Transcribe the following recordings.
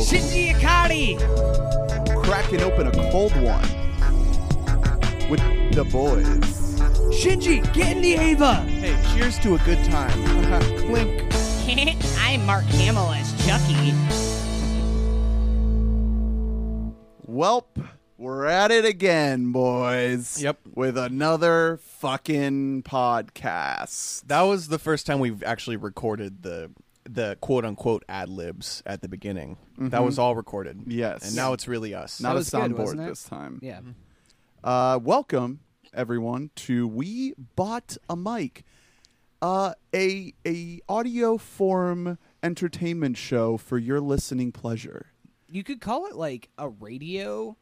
Shinji Ikari. cracking open a cold one with the boys. Shinji, get in the Eva. Hey, cheers to a good time. Clink. I'm Mark Hamill as Chucky. Welp, we're at it again, boys. Yep. With another fucking podcast. That was the first time we've actually recorded the the quote unquote ad libs at the beginning. That was all recorded. Yes. And now it's really us. Not a was good, soundboard this time. Yeah. Uh, welcome everyone to We Bought a Mic, uh, a a audio form entertainment show for your listening pleasure. You could call it like a radio,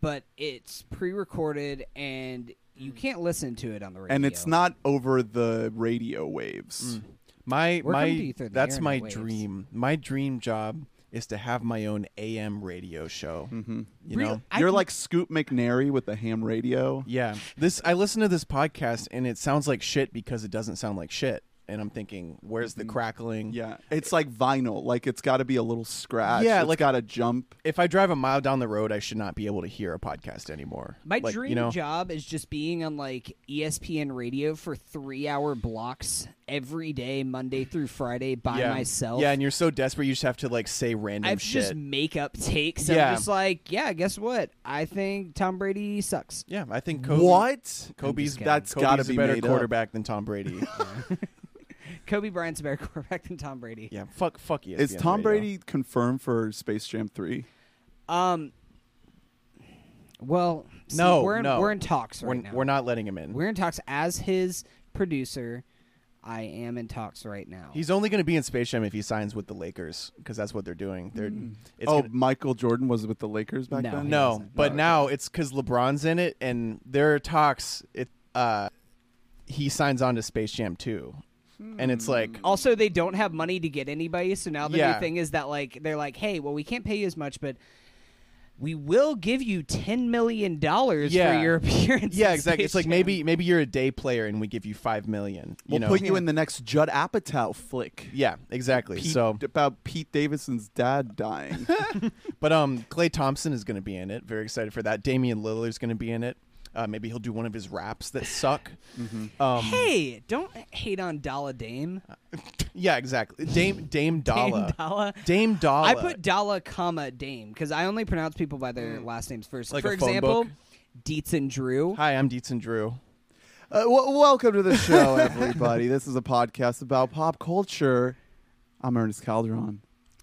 but it's pre-recorded and you can't listen to it on the radio. And it's not over the radio waves. My We're my you through the that's my waves. dream. My dream job is to have my own AM radio show. Mm-hmm. You Real- know. I You're can- like Scoot McNairy with the ham radio. Yeah. This I listen to this podcast and it sounds like shit because it doesn't sound like shit. And I'm thinking, where's the crackling? Mm-hmm. Yeah, it's like vinyl. Like it's got to be a little scratch. Yeah, it's like- got to jump. If I drive a mile down the road, I should not be able to hear a podcast anymore. My Like, dream you know, job is just being on like ESPN radio for three-hour blocks every day, Monday through Friday, by yeah. myself. Yeah, and you're so desperate, you just have to like say random I have shit. just make up takes. Yeah. I'm just like, yeah, guess what? I think Tom Brady sucks. Yeah, I think Kobe, What? Kobe's kidding. That's Kobe's gotta a be better made up. quarterback than Tom Brady. Kobe Bryant's a better quarterback than Tom Brady. yeah, fuck, fuck you. Is Tom Brady confirmed for Space Jam Three? Um. Well, see, No, we're in, no. we're in talks right We're, now. we're not letting him in. We're in talks as his producer. I am in talks right now. He's only going to be in Space Jam if he signs with the Lakers because that's what they're doing. They're it's oh, gonna- Michael Jordan was with the Lakers back No, then. no, wasn't. but Oh, now it's because LeBron's in it, and there are talks. It uh, he signs on to Space Jam too, and it's like also, they don't have money to get anybody, so now the Yeah. new thing is that like they're like, hey, well, we can't pay you as much, but we will give you ten million dollars Yeah. for your appearance. yeah, in exactly. It's Space like Jam. maybe maybe you're a day player and we give you five million. You We'll know, put you in the next Judd Apatow flick. yeah, exactly. Pete, so, about Pete Davidson's dad dying. but um, Klay Thompson is going to be in it. Very excited for that. Damian Lillard's going to be in it. Uh, maybe he'll do one of his raps that suck. Um, Hey, don't hate on Dolla Dame. yeah, exactly. Dame Dame Dolla. Dame Dolla. Dame Dolla. I put Dolla comma Dame because I only pronounce people by their last names first. Like For a phone example, book? Dietz and Drew. Hi, I'm Dietz and Drew. Uh, w- welcome to the show, everybody. this is a podcast about pop culture. I'm Ernest Calderon.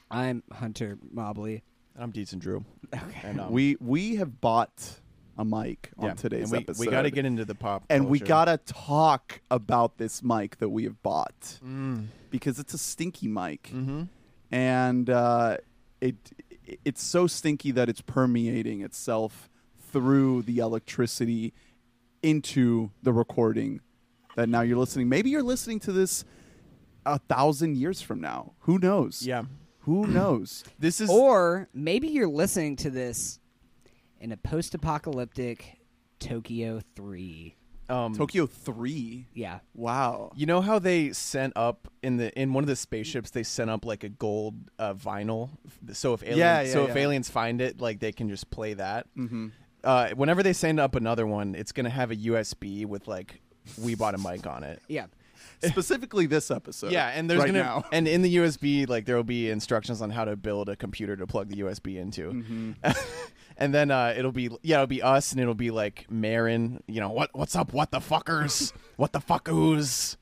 I'm Hunter Mobley. I'm Dietz and Drew. Okay. And, um, we we have bought a mic on yeah, today's and we, episode. We got to get into the pop, and we gotta talk about this mic that we have bought Mm. because it's a stinky mic, Mm-hmm. and uh, it it's so stinky that it's permeating itself through the electricity into the recording. That now you're listening. Maybe you're listening to this a thousand years from now. Who knows? Yeah. Who knows? This is Or maybe you're listening to this in a post-apocalyptic Tokyo 3. um, Tokyo Three. Yeah. Wow. You know how they sent up in the in one of the spaceships they sent up like a gold uh, vinyl, so if aliens, Yeah, yeah, so if aliens find it, like they can just play that. Mm-hmm. Uh, whenever they send up another one, it's gonna have a USB with like we bought a mic on it. Yeah. Specifically, this episode. yeah, and there's right gonna now. and in the USB like there will be instructions on how to build a computer to plug the USB into. Mm-hmm. and then uh, it'll be yeah, it'll be us, and it'll be like Maron, you know what what's up, what the fuckers, what the fuckoos,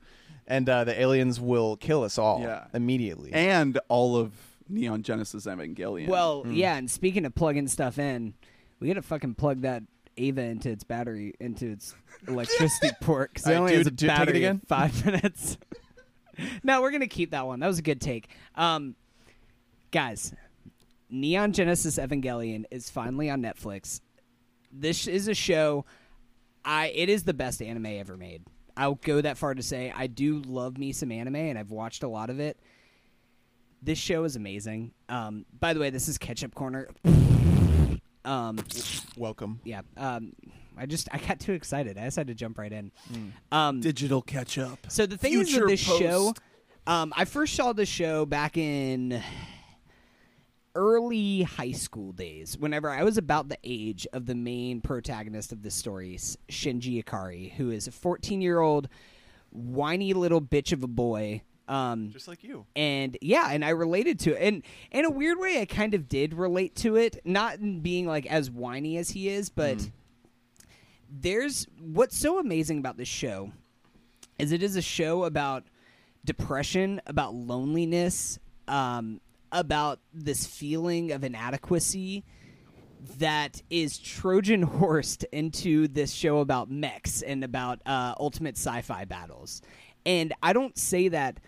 and uh, the aliens will kill us all Yeah. immediately. and all of Neon Genesis Evangelion. Well, yeah, and speaking of plugging stuff in, we got to fucking plug that Eva into its battery, into its electricity port, because it All right, only has a dude, dude, take it battery again. of five minutes. no, we're going to keep that one. That was a good take. Um, guys, Neon Genesis Evangelion is finally on Netflix. This is a show. I it is the best anime ever made. I'll go that far to say I do love me some anime, and I've watched a lot of it. This show is amazing. Um, by the way, this is Ketchup Corner. Um, Welcome. yeah. Um, I just I got too excited. I decided to jump right in. Mm. Um, digital catch up. so the thing is with this show, um, I first saw this show back in early high school days, whenever I was about the age of the main protagonist of this story, Shinji Ikari, who is a 14 year old whiny little bitch of a boy. Um, Just like you. and yeah, and I related to it, and in a weird way, I kind of did relate to it, not in being like as whiny as he is, but there's what's so amazing about this show is it is a show about depression, about loneliness, um, about this feeling of inadequacy that is Trojan horsed into this show about mechs and about uh, ultimate sci-fi battles. And I don't say that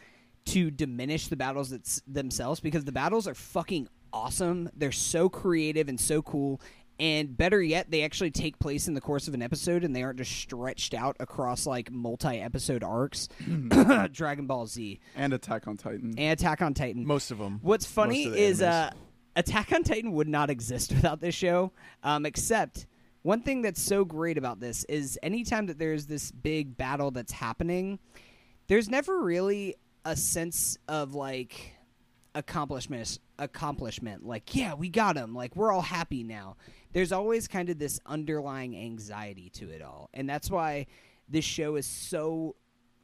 to diminish the battles themselves because the battles are fucking awesome. They're so creative and so cool. And better yet, they actually take place in the course of an episode and they aren't just stretched out across like multi episode arcs. Dragon Ball Z and Attack on Titan. and Attack on Titan. Most of them. What's funny the is uh, Attack on Titan would not exist without this show. Um, except one thing that's so great about this is anytime that there's this big battle that's happening, there's never really a sense of like accomplishment accomplishment like yeah we got him like we're all happy now there's always kind of this underlying anxiety to it all and that's why this show is so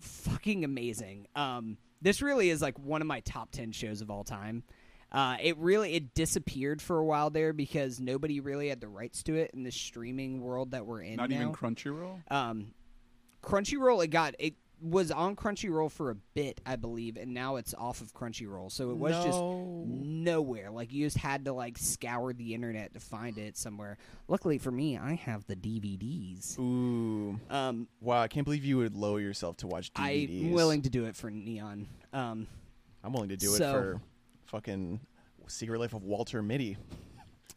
fucking amazing um this really is like one of my top 10 shows of all time uh, it really it disappeared for a while there because nobody really had the rights to it in the streaming world that we're in Not now. even Crunchyroll. Um, Crunchyroll, it got it was on Crunchyroll for a bit, I believe, and now it's off of Crunchyroll. So it was just nowhere. Like you just had to like scour the internet to find it somewhere. Luckily for me, I have the DVDs. Ooh. Um, Wow, I can't believe you would lower yourself to watch DVDs. I'm willing to do it for Neon. Um, I'm willing to do So- it for fucking Secret Life of Walter Mitty.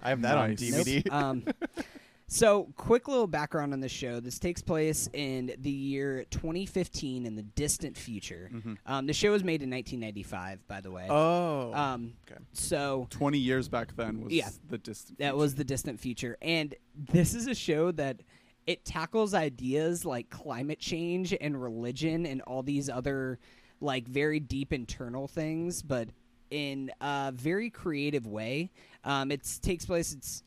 I have that Nice. on DVD. Nope. um, so, quick little background on the show. This takes place in the year 2015 in the distant future. Um, the show was made in 1995, by the way. oh. Um, okay. so Twenty years back then was Yeah. the distant. that was the distant future, and this is a show that it tackles ideas like climate change and religion and all these other like very deep internal things, but in a very creative way. Um, it takes place. It's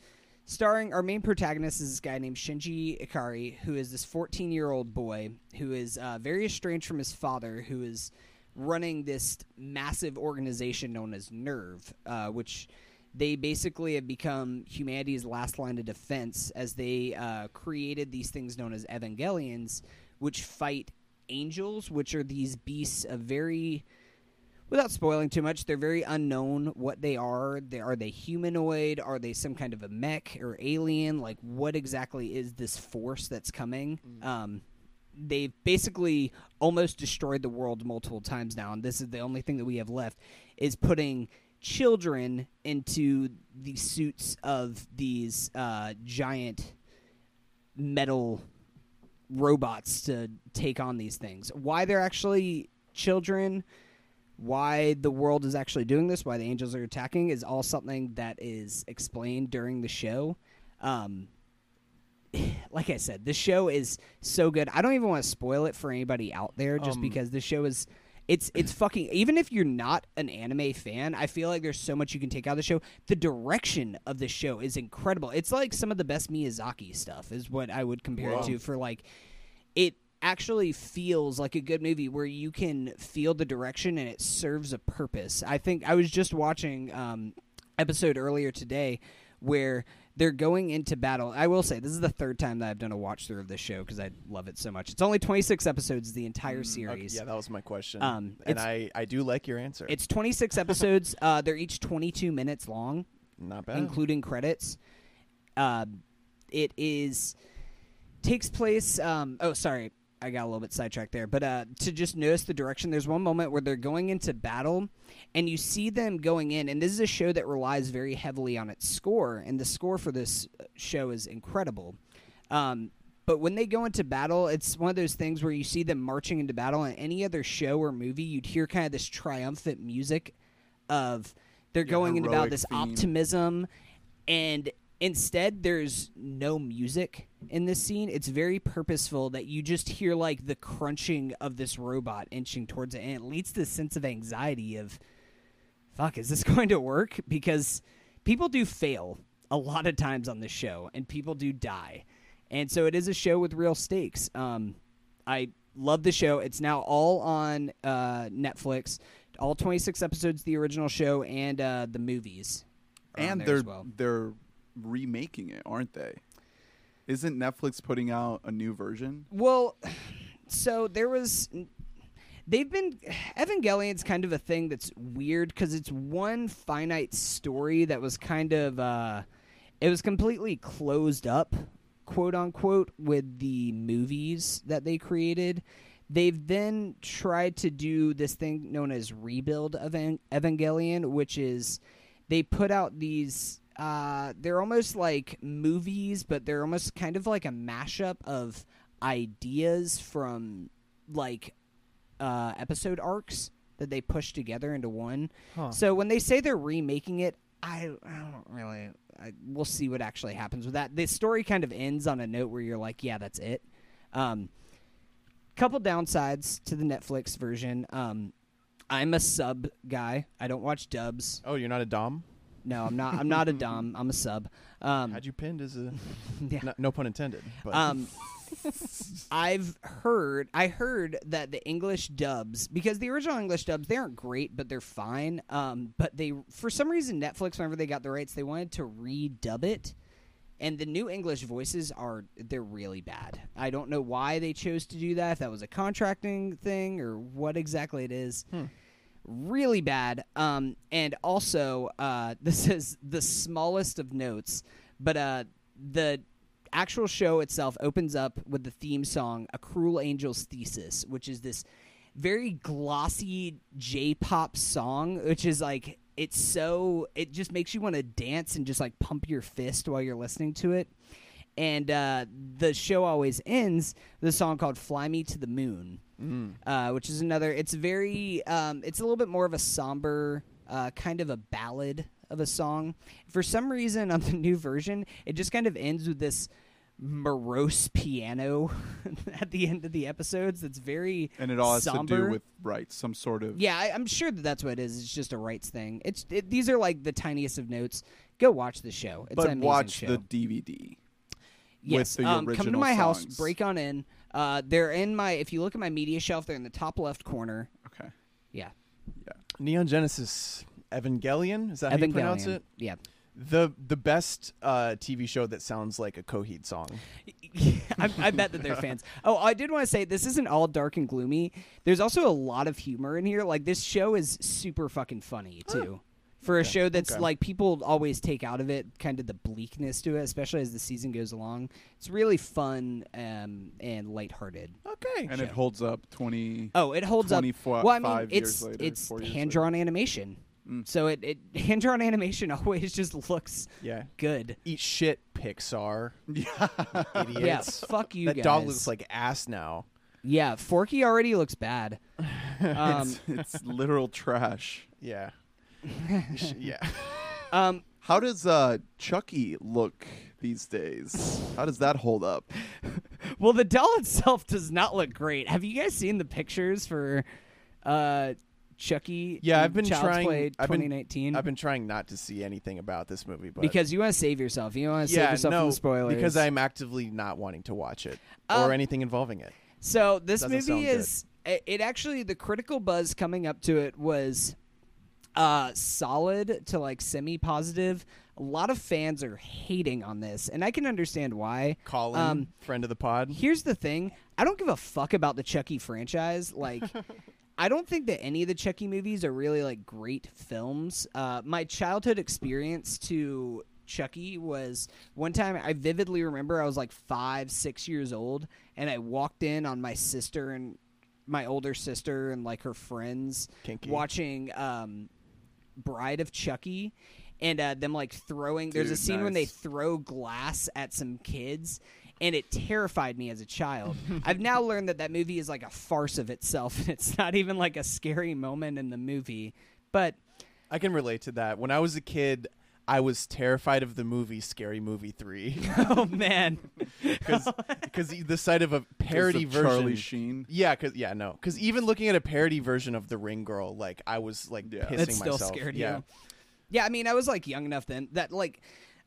starring our main protagonist is this guy named Shinji Ikari, who is this 14 year old boy who is uh, very estranged from his father, who is running this massive organization known as NERV, uh, which they basically have become humanity's last line of defense as they uh, created these things known as Evangelions, which fight angels, which are these beasts of very without spoiling too much, they're very unknown what they are. They are they humanoid? Are they some kind of a mech or alien? Like what exactly is this force that's coming? Um, they've basically almost destroyed the world multiple times now, and this is the only thing that we have left is putting children into the suits of these uh, giant metal robots to take on these things. Why they're actually children, why the world is actually doing this, why the angels are attacking, is all something that is explained during the show. Um, like I said, this show is so good. I don't even want to spoil it for anybody out there, just Um, because this show is. It's it's fucking even if you're not an anime fan, I feel like there's so much you can take out of the show. The direction of the show is incredible. It's like some of the best Miyazaki stuff is what I would compare it to for like it actually feels like a good movie where you can feel the direction and it serves a purpose. I think I was just watching um episode earlier today where they're going into battle. I will say this is the third time that I've done a watch through of this show because I love it so much. It's only 26 episodes the entire Okay, series. yeah, that was my question. Um, and I, I do like your answer. It's 26 episodes. Uh, they're each 22 minutes long, not bad. including credits. Uh, it is takes place. Um, oh, sorry, I got a little bit sidetracked there. But uh, to just notice the direction, there's one moment where they're going into battle, and you see them going in. And this is a show that relies very heavily on its score, and the score for this uh, show is incredible. Um, but when they go into battle, it's one of those things where you see them marching into battle. In any other show or movie, you'd hear kind of this triumphant music of they're Yeah, going into battle, this theme. optimism, and instead there's no music in this scene. It's very purposeful that you just hear like the crunching of this robot inching towards it, and it leads to a sense of anxiety of, fuck, is this going to work? Because people do fail a lot of times on this show, and people do die, and so it is a show with real stakes. Um, I love the show. It's now all on uh, Netflix. All 26 episodes, of the original show, and uh, the movies. and there they're well. they're remaking it, aren't they? Isn't Netflix putting out a new version? Well, so there was. They've been. Evangelion's kind of a thing that's weird because it's one finite story that was kind of. Uh, it was completely closed up, quote unquote, with the movies that they created. They've then tried to do this thing known as Rebuild Evan- Evangelion, which is they put out these uh, they're almost like movies, but they're almost kind of like a mashup of ideas from like uh, episode arcs that they push together into one. Huh. So when they say they're remaking it, I, I don't really. I, we'll see what actually happens with that. The story kind of ends on a note where you're like, yeah, that's it. Um, couple downsides to the Netflix version. Um, I'm a sub guy. I don't watch dubs. Oh, you're not a dom? No, I'm not. I'm not a dom. I'm a sub. Um, Had you pinned as a yeah. no, no pun intended. But Um, I've heard, I heard that the English dubs, because the original English dubs, they aren't great, but they're fine. Um, but they, for some reason, Netflix, whenever they got the rights, they wanted to redub it, and the new English voices are they're really bad. I don't know why they chose to do that. If that was a contracting thing or what exactly it is. Really bad. Um, and also, uh, this is the smallest of notes, but uh, the actual show itself opens up with the theme song "A Cruel Angel's Thesis," which is this very glossy J-pop song, which is like it's so it just makes you want to dance and just like pump your fist while you're listening to it. And uh, the show always ends with a song called "Fly Me to the Moon," uh, which is another. It's very. Um, it's a little bit more of a somber, uh, kind of a ballad of a song. For some reason, on the new version, it just kind of ends with this morose piano at the end of the episodes. That's very And it all has to somber. do with rights some sort of Yeah, I, I'm sure that that's what it is. It's just a rights thing. It's it, these are like the tiniest of notes. Go watch the show. It's but watch show. the DVD. yes, the um, come to my house, break on in. Uh, they're in my. If you look at my media shelf, they're in the top left corner. Okay. Yeah, Yeah. Neon Genesis Evangelion is that how you pronounce it? Yeah. The the best uh, TV show that sounds like a Coheed song. I, I bet that they're fans. Oh, I did want to say this isn't all dark and gloomy. There's also a lot of humor in here. Like this show is super fucking funny too. For a Okay, show that's okay. like people always take out of it, kind of the bleakness to it, especially as the season goes along. It's really fun um, and lighthearted. Okay. And it holds up twenty. Oh, it holds up. 24 Well, I mean, it's later, it's hand drawn animation, Mm. so it, it hand drawn animation always just looks yeah. good. Eat shit, Pixar. Yeah. Idiots. Yeah, fuck you that guys. dog looks like ass now. yeah. Forky already looks bad. Um, it's, it's literal trash. Yeah. Yeah. um, How does uh, Chucky look these days? How does that hold up? Well, the doll itself does not look great. Have you guys seen the pictures for uh, Chucky? Yeah, I've been Child's trying- Play I've been- 2019. I've been trying not to see anything about this movie, but because you want to save yourself. You want to yeah, save yourself no, from spoilers. because I'm actively not wanting to watch it Um, or anything involving it. So this Doesn't sound movie good. is it, it actually the critical buzz coming up to it was uh solid to like semi positive. A lot of fans are hating on this, and I can understand why. Colin, um, friend of the pod. Here's the thing: I don't give a fuck about the Chucky franchise. Like, I don't think that any of the Chucky movies are really like great films. Uh, my childhood experience to Chucky was one time I vividly remember I was like five, six years old, and I walked in on my sister and my older sister and like her friends Kinky. watching um, Bride of Chucky. And uh, them like throwing. there's a Dude, scene when they throw glass at some kids, and it terrified me as a child. I've now learned that that movie is like a farce of itself, and it's not even like a scary moment in the movie. But I can relate to that. When I was a kid, I was terrified of the movie Scary Movie 3 oh man, because the sight of a parody Of version Charlie Sheen. Yeah, cause yeah, no, because even looking at a parody version of the Ring Girl, like I was like Yeah. pissing It still myself. scared yeah. you. Yeah, I mean, I was like young enough then that like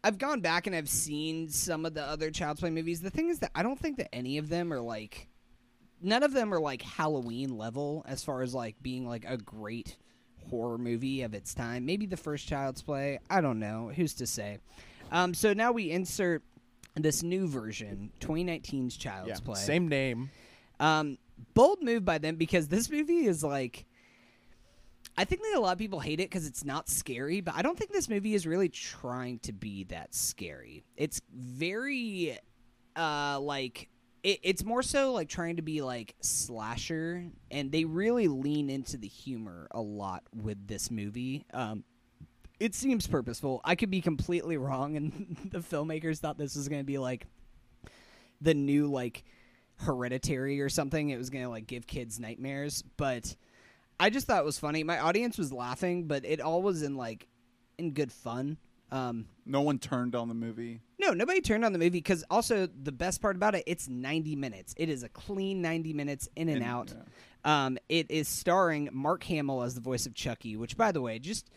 I've gone back and I've seen some of the other Child's Play movies. The thing is that I don't think that any of them are like none of them are like Halloween level as far as like being like a great horror movie of its time. Maybe the first Child's Play, I don't know, who's to say. Um, so now we insert this new version, 2019's Child's Yeah, Play. same name. Um, bold move by them because this movie is like. I think that a lot of people hate it because it's not scary, but I don't think this movie is really trying to be that scary. It's very, uh, like it, it's more so like trying to be like slasher, and they really lean into the humor a lot with this movie. Um, it seems purposeful. I could be completely wrong, and the filmmakers thought this was going to be like the new like hereditary or something it was gonna like give kids nightmares but i just thought it was funny my audience was laughing but it all was in like in good fun um No one turned on the movie. no nobody turned on the movie because also the best part about it it's 90 minutes it is a clean 90 minutes in and In- out yeah. um it is starring mark hamill as the voice of chucky which by the way just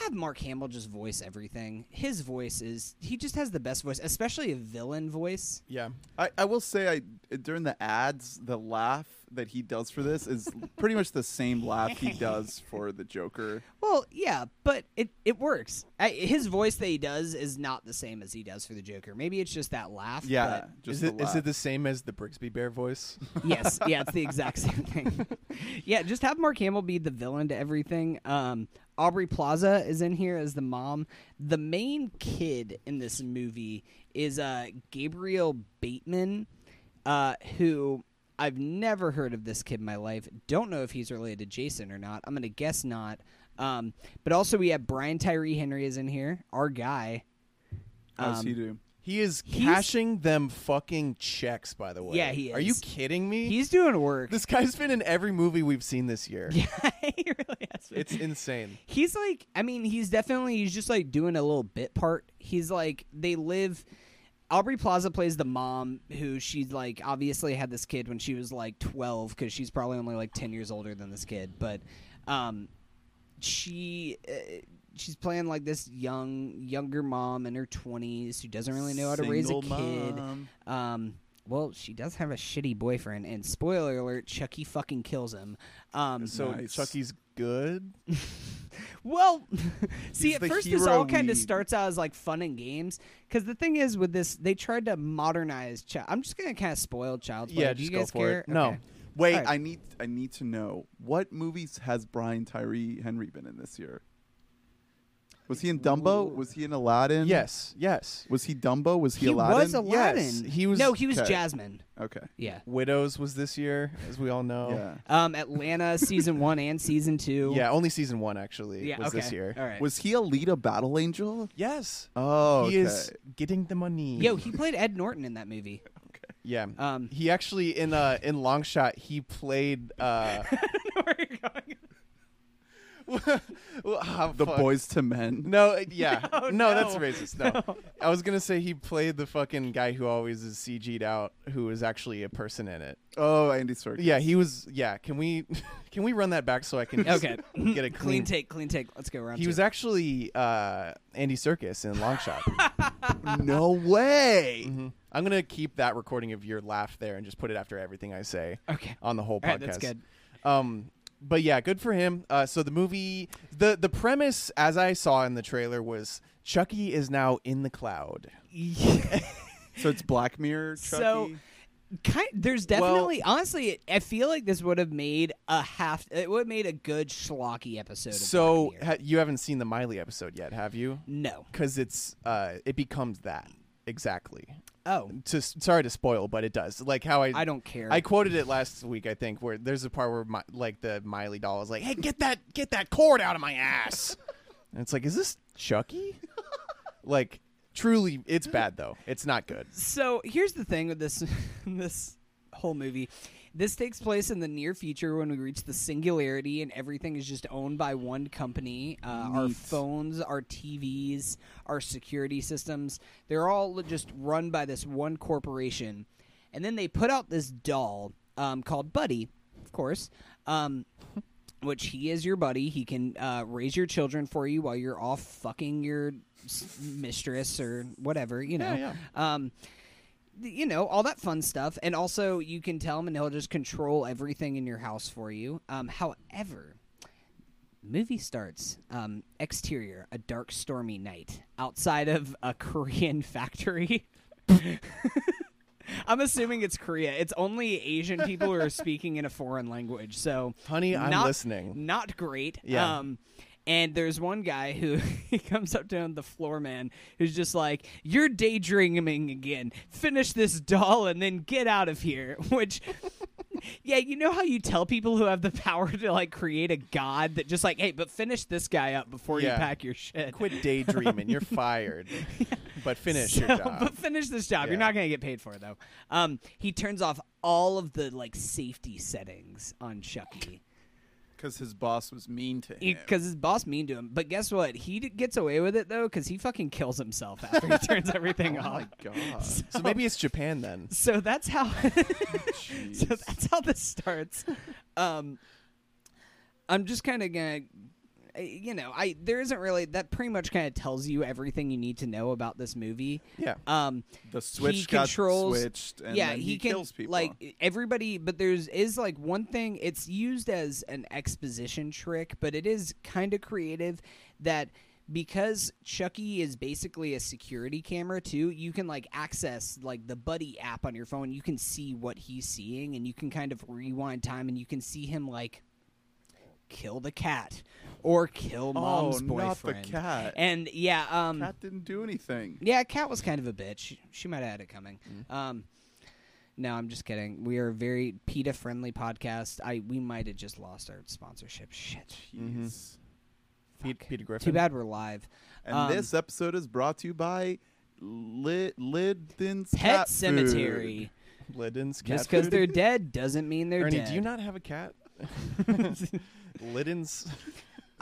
have Mark Hamill just voice everything. His voice is he just has the best voice, especially a villain voice. Yeah. I, I will say I during the ads the laugh that he does for this is pretty much the same laugh he does for the Joker. Well, yeah, but it it works. I, his voice that he does is not the same as he does for the Joker. Maybe it's just that laugh. Yeah, but- just Is the it is laugh. it the same as the Brixby Bear voice? yes, yeah, it's the exact same thing. yeah, just have Mark Hamill be the villain to everything. Um, Aubrey Plaza is in here as the mom. The main kid in this movie is uh, Gabriel Bateman, uh, who I've never heard of this kid in my life. Don't know if he's related to Jason or not. I'm gonna guess not. Um, but also we have Brian Tyree Henry is in here, our guy. How's Um, he do? He is cashing them fucking checks, by the way. Yeah, he is. Are you kidding me? He's doing work. this guy's been in every movie we've seen this year. yeah, he really has. been. It's insane. He's like, I mean, he's definitely he's just like doing a little bit part. He's like, they live. Aubrey Plaza plays the mom who she's like obviously had this kid when she was like 12 because she's probably only like 10 years older than this kid, but um, she uh, she's playing like this young younger mom in her 20s who doesn't really know how to raise a Single kid. Um, well, she does have a shitty boyfriend, and spoiler alert: Chucky fucking kills him. Um, So Nice. Chucky's good. Well, see, He's at first this all kind of starts out as like fun and games because the thing is with this, they tried to modernize. Chi- I'm just gonna kind of spoil Child's Play. Yeah, Do you just go guys for care? it. No. Okay. Wait, Alright. I need I need to know what movies has Brian Tyree Henry been in this year? Was he in Dumbo? Was he in Aladdin? Yes, yes. Was he Dumbo? Was he, Aladdin? He Aladdin? was Aladdin. Yes, he was- No, he was Okay. Jasmine. Okay. Yeah. Widows was this year, as we all know. Yeah. Um, Atlanta season one and season two. Yeah, only season one actually Yeah. was okay. this year. All right. Was he Alita Battle Angel? Yes. Oh, He okay. is getting the money. Yo, he played Ed Norton in that movie. Okay. Yeah. Um, he actually in uh in long shot he played uh where you're going. well, ah, the fuck. Boyz II Men. No, uh, yeah. No, no, that's racist. No. I was going to say he played the fucking guy who always is CG'd out who is actually a person in it. Oh, Andy Serkis. Yeah, he was yeah, can we can we run that back so I can just Okay. get a Clean clean take. Clean take. Let's go around. He two. was actually uh Andy Serkis in Long Shot. no way. Mhm. I'm going to keep that recording of your laugh there and just put it after everything I say okay. on the whole podcast. All right, that's good. Um, but yeah, good for him. Uh, so the movie, the the premise, as I saw in the trailer, was Chucky is now in the cloud. So it's Black Mirror. Chucky. So, kind there's Well- definitely honestly i feel like this would have made a half it would have made a good schlocky episode of So Black Mirror. ha- you haven't seen the Miley episode yet, have you? no Because it's uh, it becomes that exactly. Oh To sorry to spoil, but it does. Like how I i don't care I quoted it last week, I think, where there's a part where my, like the Miley doll is like, "Hey, get that get that cord out of my ass," and it's like, "Is this Chucky?" like, truly, it's bad though. It's not good. so here's the thing with this this whole movie this takes place in the near future when we reach the singularity and everything is just owned by one company uh, our phones our tvs our security systems they're all just run by this one corporation and then they put out this doll um, called buddy of course um, which he is your buddy. He can uh, raise your children for you while you're off fucking your mistress or whatever, you know. Yeah, Um, th- you know all that fun stuff, and also you can tell him, and he'll just control everything in your house for you. Um, however, movie starts. Um, exterior: a dark, stormy night outside of a Korean factory. I'm assuming it's Korea. It's only Asian people who are speaking in a foreign language. So, Honey, I'm not- listening. Not great. Yeah. Um, and there's one guy who he comes up to him, the floor man, who's just like, "You're daydreaming again. Finish this doll and then get out of here." Which, yeah, you know how you tell people who have the power to like create a god that just like, "Hey, but finish this guy up before you pack your shit." Quit daydreaming. You're fired. But finish your job. But finish this job. You're not going to get paid for it though. Um, he turns off all of the like safety settings on Chucky Because his boss was mean to him. because his boss mean to him. But guess what? He d- gets away with it though because he fucking kills himself after he turns everything oh off. my god. so maybe it's Japan then. So that's how. so Jeez. that's how this starts. Um, I'm just kind of gonna, you know, I there isn't really that pretty much kind of tells you everything you need to know about this movie. Yeah. Um, the switch he got controls- switched, and yeah, then he, he, can kills people. like everybody, but there's is like one thing. It's used as an exposition trick, but it is kind of creative that because Chucky is basically a security camera too. You can like access like the Buddy app on your phone. You can see what he's seeing, and you can kind of rewind time, and you can see him like kill the cat or kill mom's oh, boyfriend. not the cat. And yeah, um, cat didn't do anything. yeah, cat was kind of a bitch. She, might have had it coming. Mm-hmm. Um, no, I'm just kidding. We are a very PETA friendly podcast. I we might have just lost our sponsorship. Shit. Mhm. Pete, Peter Griffin. Too bad we're live. And Um, this episode is brought to you by Lid Lidden's Pet Cat Cemetery. Liddon's cat. Just because they're dead doesn't mean they're Ernie, dead. do you not have a cat? Liddon's.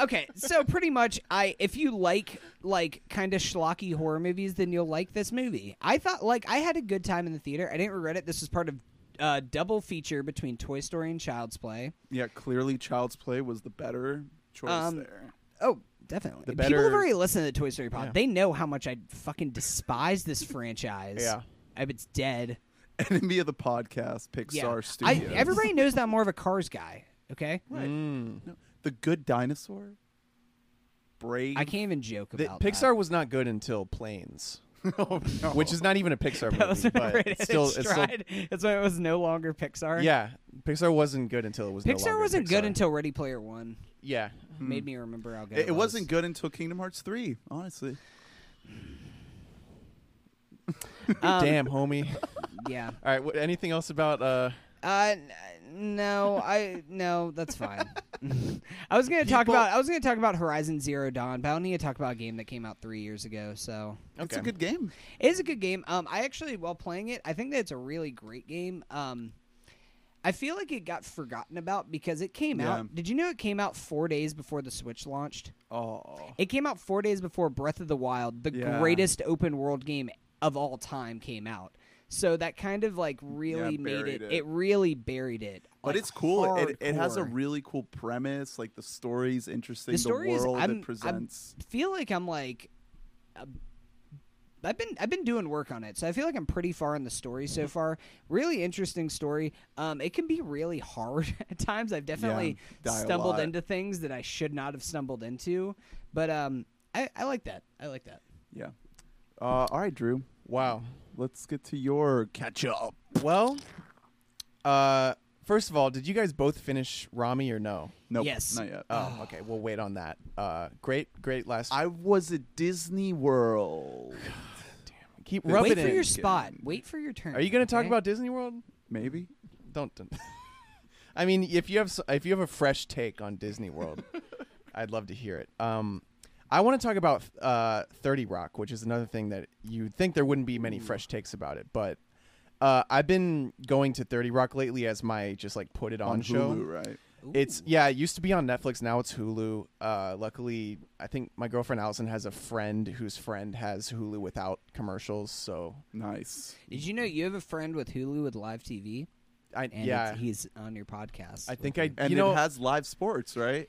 okay, so pretty much, I if you like like kind of schlocky horror movies, then you'll like this movie. I thought like I had a good time in the theater. I didn't regret it. This was part of uh, double feature between Toy Story and Child's Play. Yeah, clearly Child's Play was the better choice Um, there. Oh, definitely. The People have already listened to the Toy Story pod. Yeah. They know how much I fucking despise this franchise. Yeah. I it's dead. Enemy of the podcast, Pixar Yeah. I, Studios. everybody knows that I'm more of a Cars guy. Okay. Mm. the Good Dinosaur. Brave. I can't even joke The- about Pixar was not good until Planes, oh, no. which is not even a Pixar That. That was movie, whenever but it's hit still, its it's still. That's when it was no longer Pixar. yeah. Pixar wasn't good until it was. no Pixar longer wasn't good until Ready Player One. yeah. Made me remember how good it, it, it was. wasn't good until Kingdom Hearts 3, honestly. Um, Damn, homie. Yeah. All right. What, anything else about? uh Uh, n- no, I no, that's fine. I was gonna talk People- about I was gonna talk about Horizon Zero Dawn, but I don't need to talk about a game that came out three years ago. So It's a good game. it is a good game. Um, I actually, while playing it, I think that it's a really great game. Um, I feel like it got forgotten about because it came Yeah. out. Did you know it came out four days before the Switch launched? Oh. It came out four days before Breath of the Wild, the Yeah. greatest open world game of all time, came out. So that kind of like really made it, it. it. really buried it. But like, it's cool. It, it has a really cool premise. Like the story's interesting. The story is- world I'm- it presents. feel like I'm like uh, I've been I've been doing work on it, so I feel like I'm pretty far in the story so far. Really interesting story. Um, it can be really hard at times. I've definitely a stumbled into things that I should not have stumbled into, but um, I, I like that. I like that. yeah. Uh, all right, Drew. Wow. Let's get to your catch up. Well, uh, first of all, did you guys both finish Ramy or no? Nope. Yes. Not yet. Oh, okay. We'll wait on that. Uh, great, great last. I was at Disney World. keep Wait rubbing Wait it. for in. your spot. Wait for your turn. Are you going to talk okay? about Disney World? Maybe. Don't. don't. I mean, if you have s- if you have a fresh take on Disney World, I'd love to hear it. Um, I want to talk about uh, Thirty Rock, which is another thing that you'd think there wouldn't be many fresh takes about it, but uh, I've been going to Thirty Rock lately as my just like put it on, on show. Hulu, right? It's yeah, it used to be on Netflix. Now it's Hulu. Uh, luckily, I think my girlfriend Allison has a friend whose friend has Hulu without commercials. So Nice. Did you know you have a friend with Hulu with live TV? I and yeah. he's on your podcast. I think you. I And you know it has live sports, right?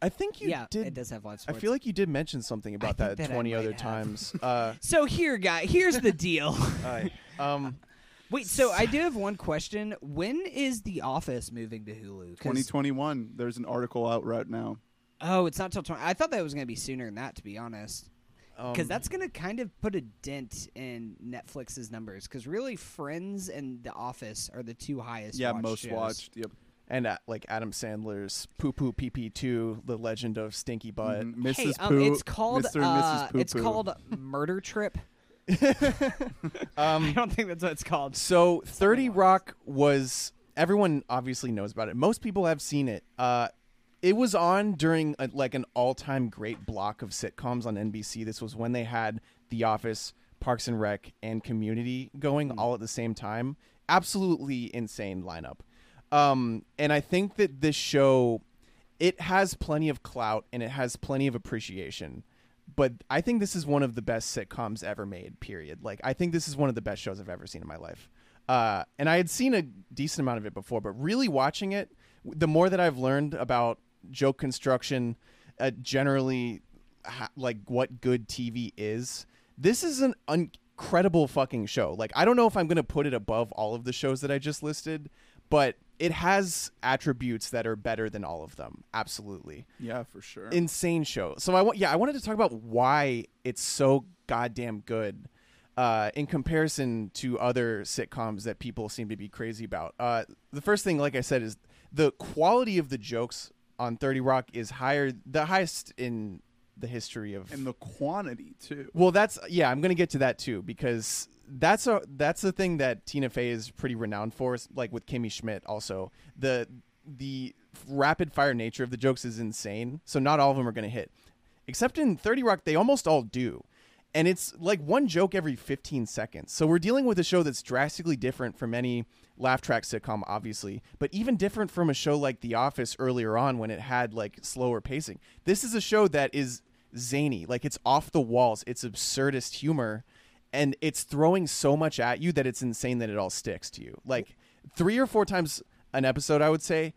I think you yeah, did. it does have live I feel like you did mention something about that, that twenty other have. times. Uh, So here, guy, here's the deal. I- um, Wait, so I do have one question. When is The Office moving to Hulu? 2021. There's an article out right now. Oh, it's not till 20. I thought that was going to be sooner than that, to be honest. Because um, that's going to kind of put a dent in Netflix's numbers. Because really, Friends and The Office are the two highest. yeah, watched most shows. watched. Yep. And uh, like Adam Sandler's Poo Poo Pee Pee Two, The Legend of Stinky Butt. Mhm. Mrs. Hey, um, Poo, it's called Mr. uh, Mrs. Poo it's Poo. called Murder Trip. I Um, don't think that's what it's called. so Thirty Rock was everyone obviously knows about it. Most people have seen it. Uh, it was on during a, like an all-time great block of sitcoms on NBC. This was when they had The Office, Parks and Rec, and Community going all at the same time. Absolutely insane lineup. Um, and I think that this show, it has plenty of clout and it has plenty of appreciation. But I think this is one of the best sitcoms ever made. Period. Like I think this is one of the best shows I've ever seen in my life. Uh, and I had seen a decent amount of it before, but really watching it, the more that I've learned about joke construction, uh, generally, ha- like what good TV is, this is an incredible fucking show. Like I don't know if I'm gonna put it above all of the shows that I just listed, but it has attributes that are better than all of them. Absolutely Yeah, for sure. insane show. So I want, yeah, I wanted to talk about why it's so goddamn good uh, in comparison to other sitcoms that people seem to be crazy about. Uh, the first thing, like I said, is the quality of the jokes on Thirty Rock is higher, the highest in the history of and the quantity too. well, that's yeah. I'm gonna get to that too because that's a that's the thing that Tina Fey is pretty renowned for. is, Like with Kimmy Schmidt, also the the rapid fire nature of the jokes is insane. So not all of them are gonna hit, except in Thirty Rock, they almost all do. And it's like one joke every 15 seconds. So we're dealing with a show that's drastically different from any laugh track sitcom, obviously, but even different from a show like The Office earlier on when it had like slower pacing. This is a show that is zany, like it's off the walls, it's absurdist humor, and it's throwing so much at you that it's insane that it all sticks to you. Like three or four times an episode, I would say.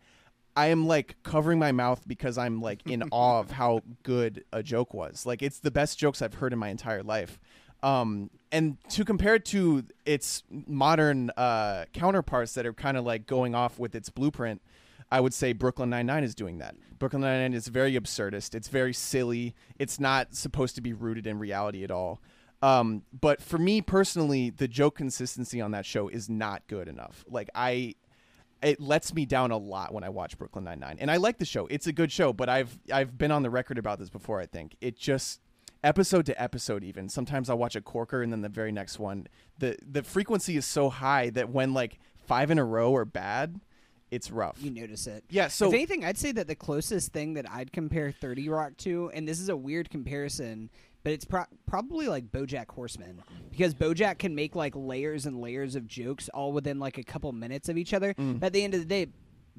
I am like covering my mouth because I'm like in awe of how good a joke was. Like it's the best jokes I've heard in my entire life. Um, and to compare it to its modern uh, counterparts that are kind of like going off with its blueprint, I would say Brooklyn Nine Nine is doing that. Brooklyn Nine Nine is very absurdist. It's very silly. It's not supposed to be rooted in reality at all. Um, but for me personally, the joke consistency on that show is not good enough. Like I, it lets me down a lot when I watch Brooklyn Nine Nine, and I like the show. It's a good show, but I've I've been on the record about this before. I think it just episode to episode even sometimes i'll watch a corker and then the very next one the the frequency is so high that when like five in a row are bad it's rough You notice it. yeah so if anything, I'd say that the closest thing that I'd compare 30 Rock to, and this is a weird comparison, but it's pro- probably like BoJack Horseman because BoJack can make like layers and layers of jokes all within like a couple minutes of each other. Mm. But at the end of the day,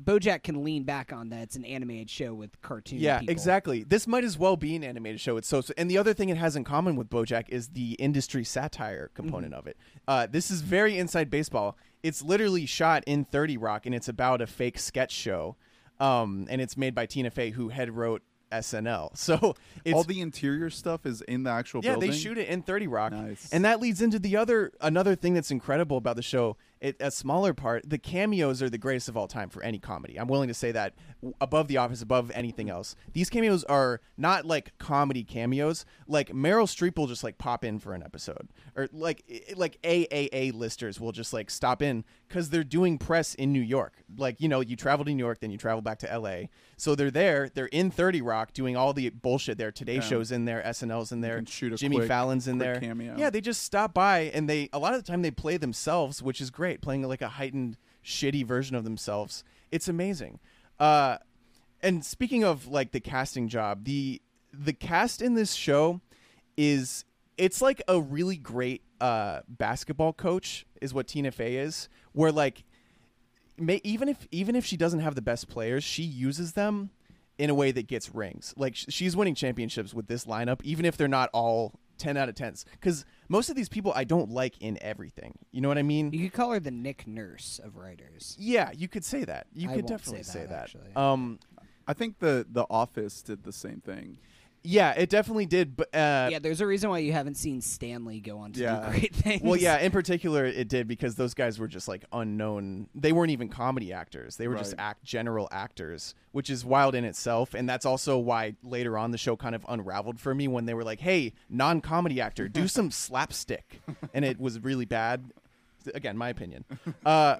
BoJack can lean back on that. It's an animated show with cartoon. yeah people. exactly this might as well be an animated show it's so, so and the other thing it has in common with bojack is the industry satire component of it uh, this is very inside baseball it's literally shot in 30 rock and it's about a fake sketch show um, and it's made by tina fey who head wrote snl so it's All the interior stuff is in the actual yeah, building. they shoot it in 30 Rock. Nice. And that leads into the other another thing that's incredible about the show. It, a smaller part, the cameos are the greatest of all time for any comedy. I'm willing to say that above The Office, above anything else. These cameos are not like comedy cameos. Like Meryl Streep will just like pop in for an episode, or like like AAA listers will just like stop in because they're doing press in New York. Like you know, you travel to New York, then you travel back to LA. So they're there. They're in 30 Rock doing all the bullshit there. Today Yeah. shows in there, SNL's in there, Jimmy quick- Fallon's in there. cameo. Yeah, they just stop by and they a lot of the time they play themselves, which is great, playing like a heightened, shitty version of themselves. It's amazing. Uh, and speaking of like the casting job, the the cast in this show is it's like a really great uh, basketball coach is what Tina Fey is, where like may, even if even if she doesn't have the best players, she uses them in a way that gets rings. Like sh- she's winning championships with this lineup, even if they're not all ten out of tens because most of these people I don't like in everything. You know what I mean? You could call her the Nick Nurse of writers. Yeah, you could say that. You I could won't definitely say say that, that. actually. Um, I think the the Office did the same thing. Yeah, it definitely did. But uh, yeah, there's a reason why you haven't seen Stanley go on to Yeah. do great things. well, yeah, in particular, it did because those guys were just like unknown. They weren't even comedy actors; they were just act general actors, which is wild in itself. And that's also why later on the show kind of unraveled for me when they were like, "Hey, non-comedy actor, do some slapstick," and it was really bad. Again, my opinion. Uh,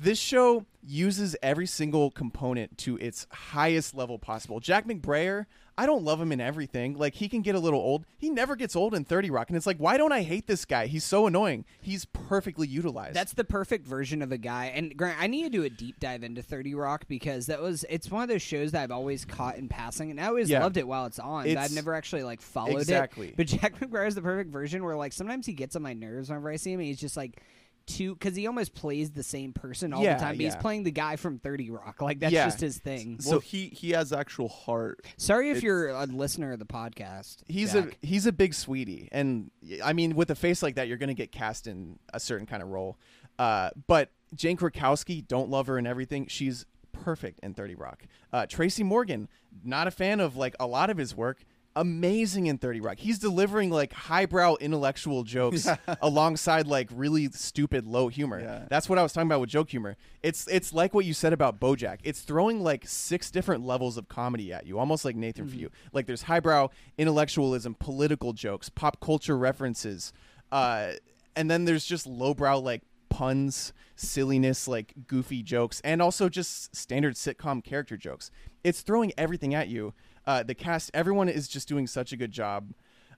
this show uses every single component to its highest level possible. Jack McBrayer, I don't love him in everything. Like he can get a little old. He never gets old in 30 Rock and it's like why don't I hate this guy? He's so annoying. He's perfectly utilized. That's the perfect version of a guy. And Grant, I need to do a deep dive into 30 Rock because that was it's one of those shows that I've always caught in passing and I always Yeah. loved it while it's on. but It's- I've never actually like followed Exactly. it. But Jack McBrayer is the perfect version where like sometimes he gets on my nerves whenever I see him and he's just like too because he almost plays the same person all Yeah, the time. But He's playing the guy from 30 Rock. Like that's Yeah. just his thing. So well, he he has actual heart. Sorry if it's- you're a listener of the podcast. he's Jack. a he's a big sweetie and i mean with a face like that you're going to get cast in a certain kind of role uh, but jane krakowski don't love her and everything she's perfect in 30 rock uh, tracy morgan not a fan of like a lot of his work amazing in 30 rock. He's delivering like highbrow intellectual jokes alongside like really stupid low humor. Yeah. that's what i was talking about with joke humor. It's it's like what you said about bojack. It's throwing like six different levels of comedy at you almost like nathan for you like there's highbrow intellectualism political jokes pop culture references uh and then there's just lowbrow like puns silliness like goofy jokes and also just standard sitcom character jokes. It's throwing everything at you uh the cast everyone is just doing such a good job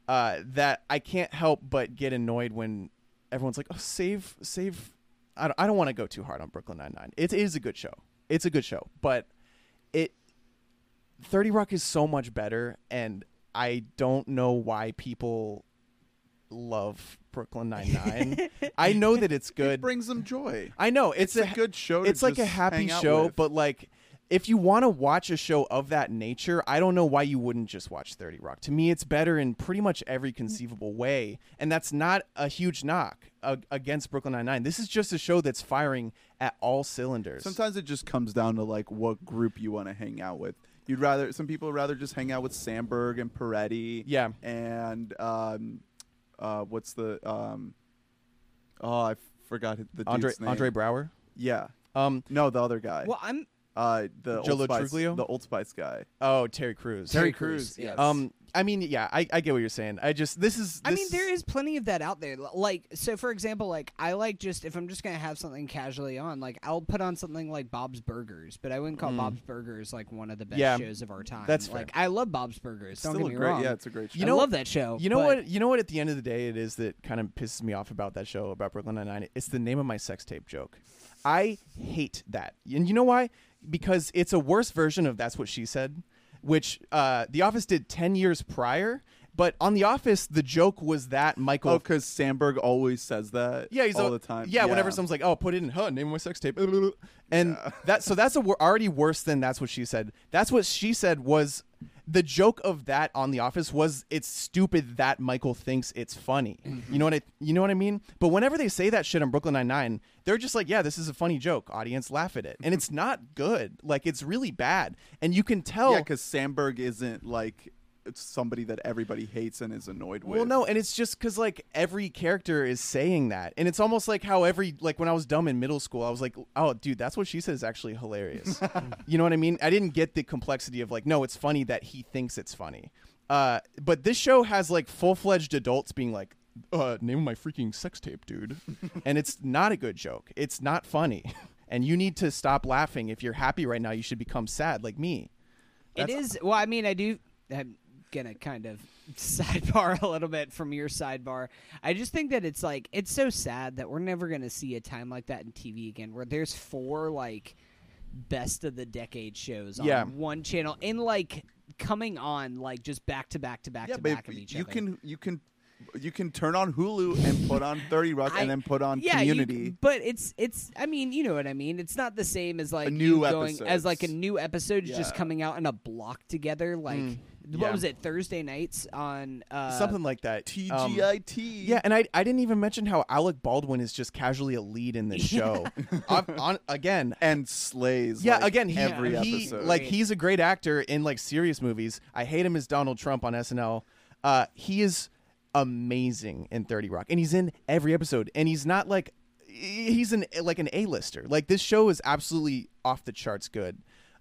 uh that i can't help but get annoyed when everyone's like oh save save i don't, I don't want to go too hard on brooklyn 99 it is a good show it's a good show but it 30 rock is so much better and i don't know why people love brooklyn 99 i know that it's good. It brings them joy. i know it's, It's, a, good show. to it's like a happy show with. but like if you want to watch a show of that nature i don't know why you wouldn't just watch 30 rock to me it's better in pretty much every conceivable way and that's not a huge knock uh, against brooklyn 99 this is just a show that's firing at all cylinders sometimes it just comes down to like what group you want to hang out with. You'd rather some people would rather just hang out with Samberg and Peretti. Yeah. And um, uh, what's the um, oh I forgot the andre dude's name. Andre Braugher Yeah. um No, the other guy. Well, I'm uh, the Joe Old Spice, Truglio? the Old Spice guy. oh terry Crews. Terry Crews, Crews, yes. Um, I mean, yeah, I, I get what you're saying. I just this is. I this mean, there is plenty of that out there. Like, so for example, like I like just if I'm just gonna have something casually on, like I'll put on something like Bob's Burgers, but I wouldn't call Bob's Burgers like one of the best Mm. Yeah, shows of our time. that's fair. like I love Bob's Burgers. Don't Still get a me great, wrong. yeah, it's a great show. You I know- love that show. You know but- what? You know what? At the end of the day, it is that kind of pisses me off about that show about Brooklyn Nine Nine. It's the name of my sex tape joke. I hate that, and you know why? Because it's a worse version of "That's What She Said," which uh, The Office did ten years prior. But on The Office, the joke was that Michael. Oh, because Samberg always says that. Yeah, he's all al- the time. Yeah, whenever someone's like, "Oh, put it in huh, name of my sex tape," and that so that's a, already worse than that's what she said. That's what she said was the joke of that on The Office was it's stupid that Michael thinks it's funny. You know mm-hmm. what I you know what I mean? But whenever they say that shit on Brooklyn Nine Nine, they're just like, "Yeah, this is a funny joke. Audience laugh at it," and it's not good. Like it's really bad, and you can tell. yeah, because Samberg isn't like somebody that everybody hates and is annoyed with. Well, no, and it's just because like every character is saying that, and it's almost like how every like when I was dumb in middle school, I was like, oh, dude, that's what she said is actually hilarious. you know what I mean? I didn't get the complexity of like, no, it's funny that he thinks it's funny. Uh, but this show has like full fledged adults being like, uh, name of my freaking sex tape, dude, and it's not a good joke. It's not funny, and you need to stop laughing. If you're happy right now, you should become sad like me. It is. Well, I mean, I do. Gonna kind of sidebar a little bit from your sidebar. I just think that it's like it's so sad that we're never gonna see a time like that in TV again, where there's four like best of the decade shows on Yeah. one channel and like coming on like just back to back to back yeah, to back of each you other. can you can you can turn on Hulu and put on Thirty Rock I- and then put on yeah, you- Community. but it's it's. I mean, you know what I mean. It's not the same as like new you going as like a new episodes just coming out in a block together. Like mm. What Yeah. was it Thursday nights on uh, something like that. Um, TGIT. yeah, and I I didn't even mention how Alec Baldwin is just casually a lead in this show. on, on, again, and slays. yeah, like, again, he, every he episode. like Great. he's a great actor in like serious movies. I hate him as Donald Trump on SNL. Uh, he is amazing in Thirty Rock, and he's in every episode. And he's not like he's an like an A-lister. Like this show is absolutely off the charts good.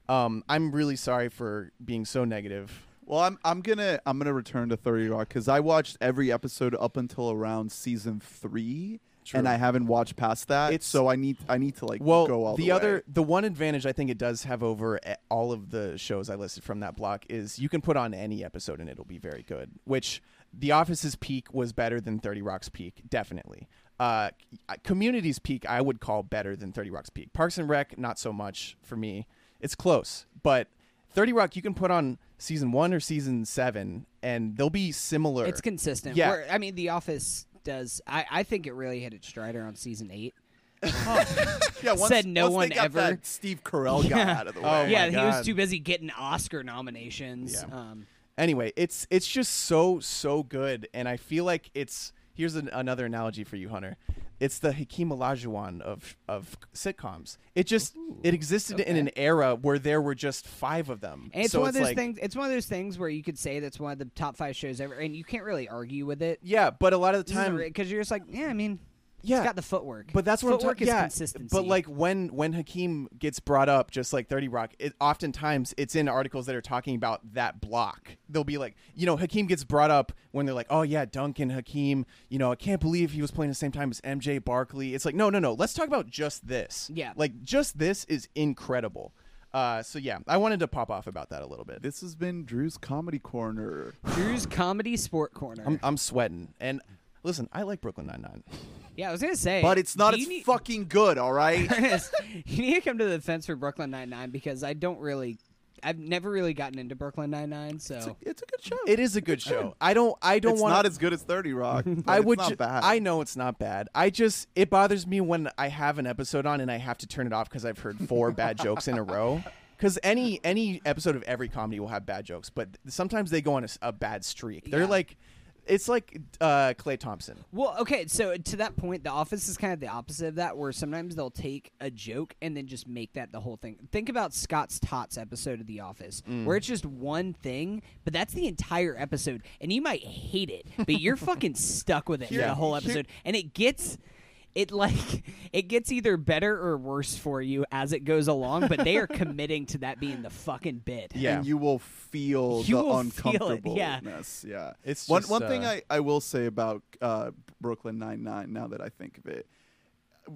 Um, I'm really sorry for being so negative. Well, I'm I'm gonna I'm gonna return to Thirty Rock because I watched every episode up until around season three, True. and I haven't watched past that. It's- so I need I need to like Well, go all the, the way. other, the one advantage I think it does have over all of the shows I listed from that block is you can put on any episode and it'll be very good. Which The Office's peak was better than Thirty Rock's peak, definitely. Uh, Community's peak I would call better than Thirty Rock's peak. Parks and Rec not so much for me. It's close, but Thirty Rock you can put on season one or season seven and they'll be similar. It's consistent. Yeah. Where, I mean, The Office does. I, I think it really hit its stride around season eight. yeah, once, said no one got ever- that Steve Carell Yeah. out of the way. Oh, yeah, he was too busy getting Oscar nominations. Yeah. Um, anyway, it's it's just so so good, and I feel like it's here's an, another analogy for you, Hunter. It's the Hakeem Olajuwon of of sitcoms. It just it existed in an era where there were just five of them. and it's so one of those like, things. It's one of those things where you could say that's one of the top five shows ever, and you can't really argue with it. Yeah, but a lot of the time, because you're just like, yeah, I mean, yeah, it's got the footwork. But that's what footwork I'm talking. is Yeah, consistency. but like when when Hakeem gets brought up, just like Thirty Rock, it oftentimes it's in articles that are talking about that block. They'll be like, you know, Hakeem gets brought up when they're like, oh yeah, Duncan Hakeem. You know, I can't believe he was playing the same time as MJ Barkley. It's like, no, no, no. Let's talk about just this. Yeah. like just this is incredible. Uh, so yeah, I wanted to pop off about that a little bit. This has been Drew's comedy corner. Drew's comedy sport corner. I'm I'm sweating, and listen, I like Brooklyn Nine Nine. yeah, I was gonna say, But it's not do as need- fucking good, all right? You need to come to the defense for Brooklyn Nine Nine because I don't really, I've never really gotten into Brooklyn Nine Nine. So it's, a, it's a good show. It is a good show. I don't I don't want not as good as Thirty Rock. but I it's would. Not ju- bad. I know it's not bad. I just it bothers me when I have an episode on and I have to turn it off because I've heard four bad jokes in a row. Because any any episode of every comedy will have bad jokes, but sometimes they go on a bad streak. They're Yeah. like, it's like uh, Klay Thompson. Well, okay, so to that point, The Office is kind of the opposite of that, where sometimes they'll take a joke and then just make that the whole thing. Think about Scott's Tots episode of The Office, Mm. where it's just one thing, but that's the entire episode, and you might hate it, but you're fucking stuck with it the whole Here- episode, and it gets. It like it gets either better or worse for you as it goes along, but they are committing to that being the fucking bit. Yeah. and you will feel You the will feel it, yeah. uncomfortableness. Yeah, It's one just, one thing uh, I, I will say about uh, Brooklyn Nine Nine. Now that I think of it,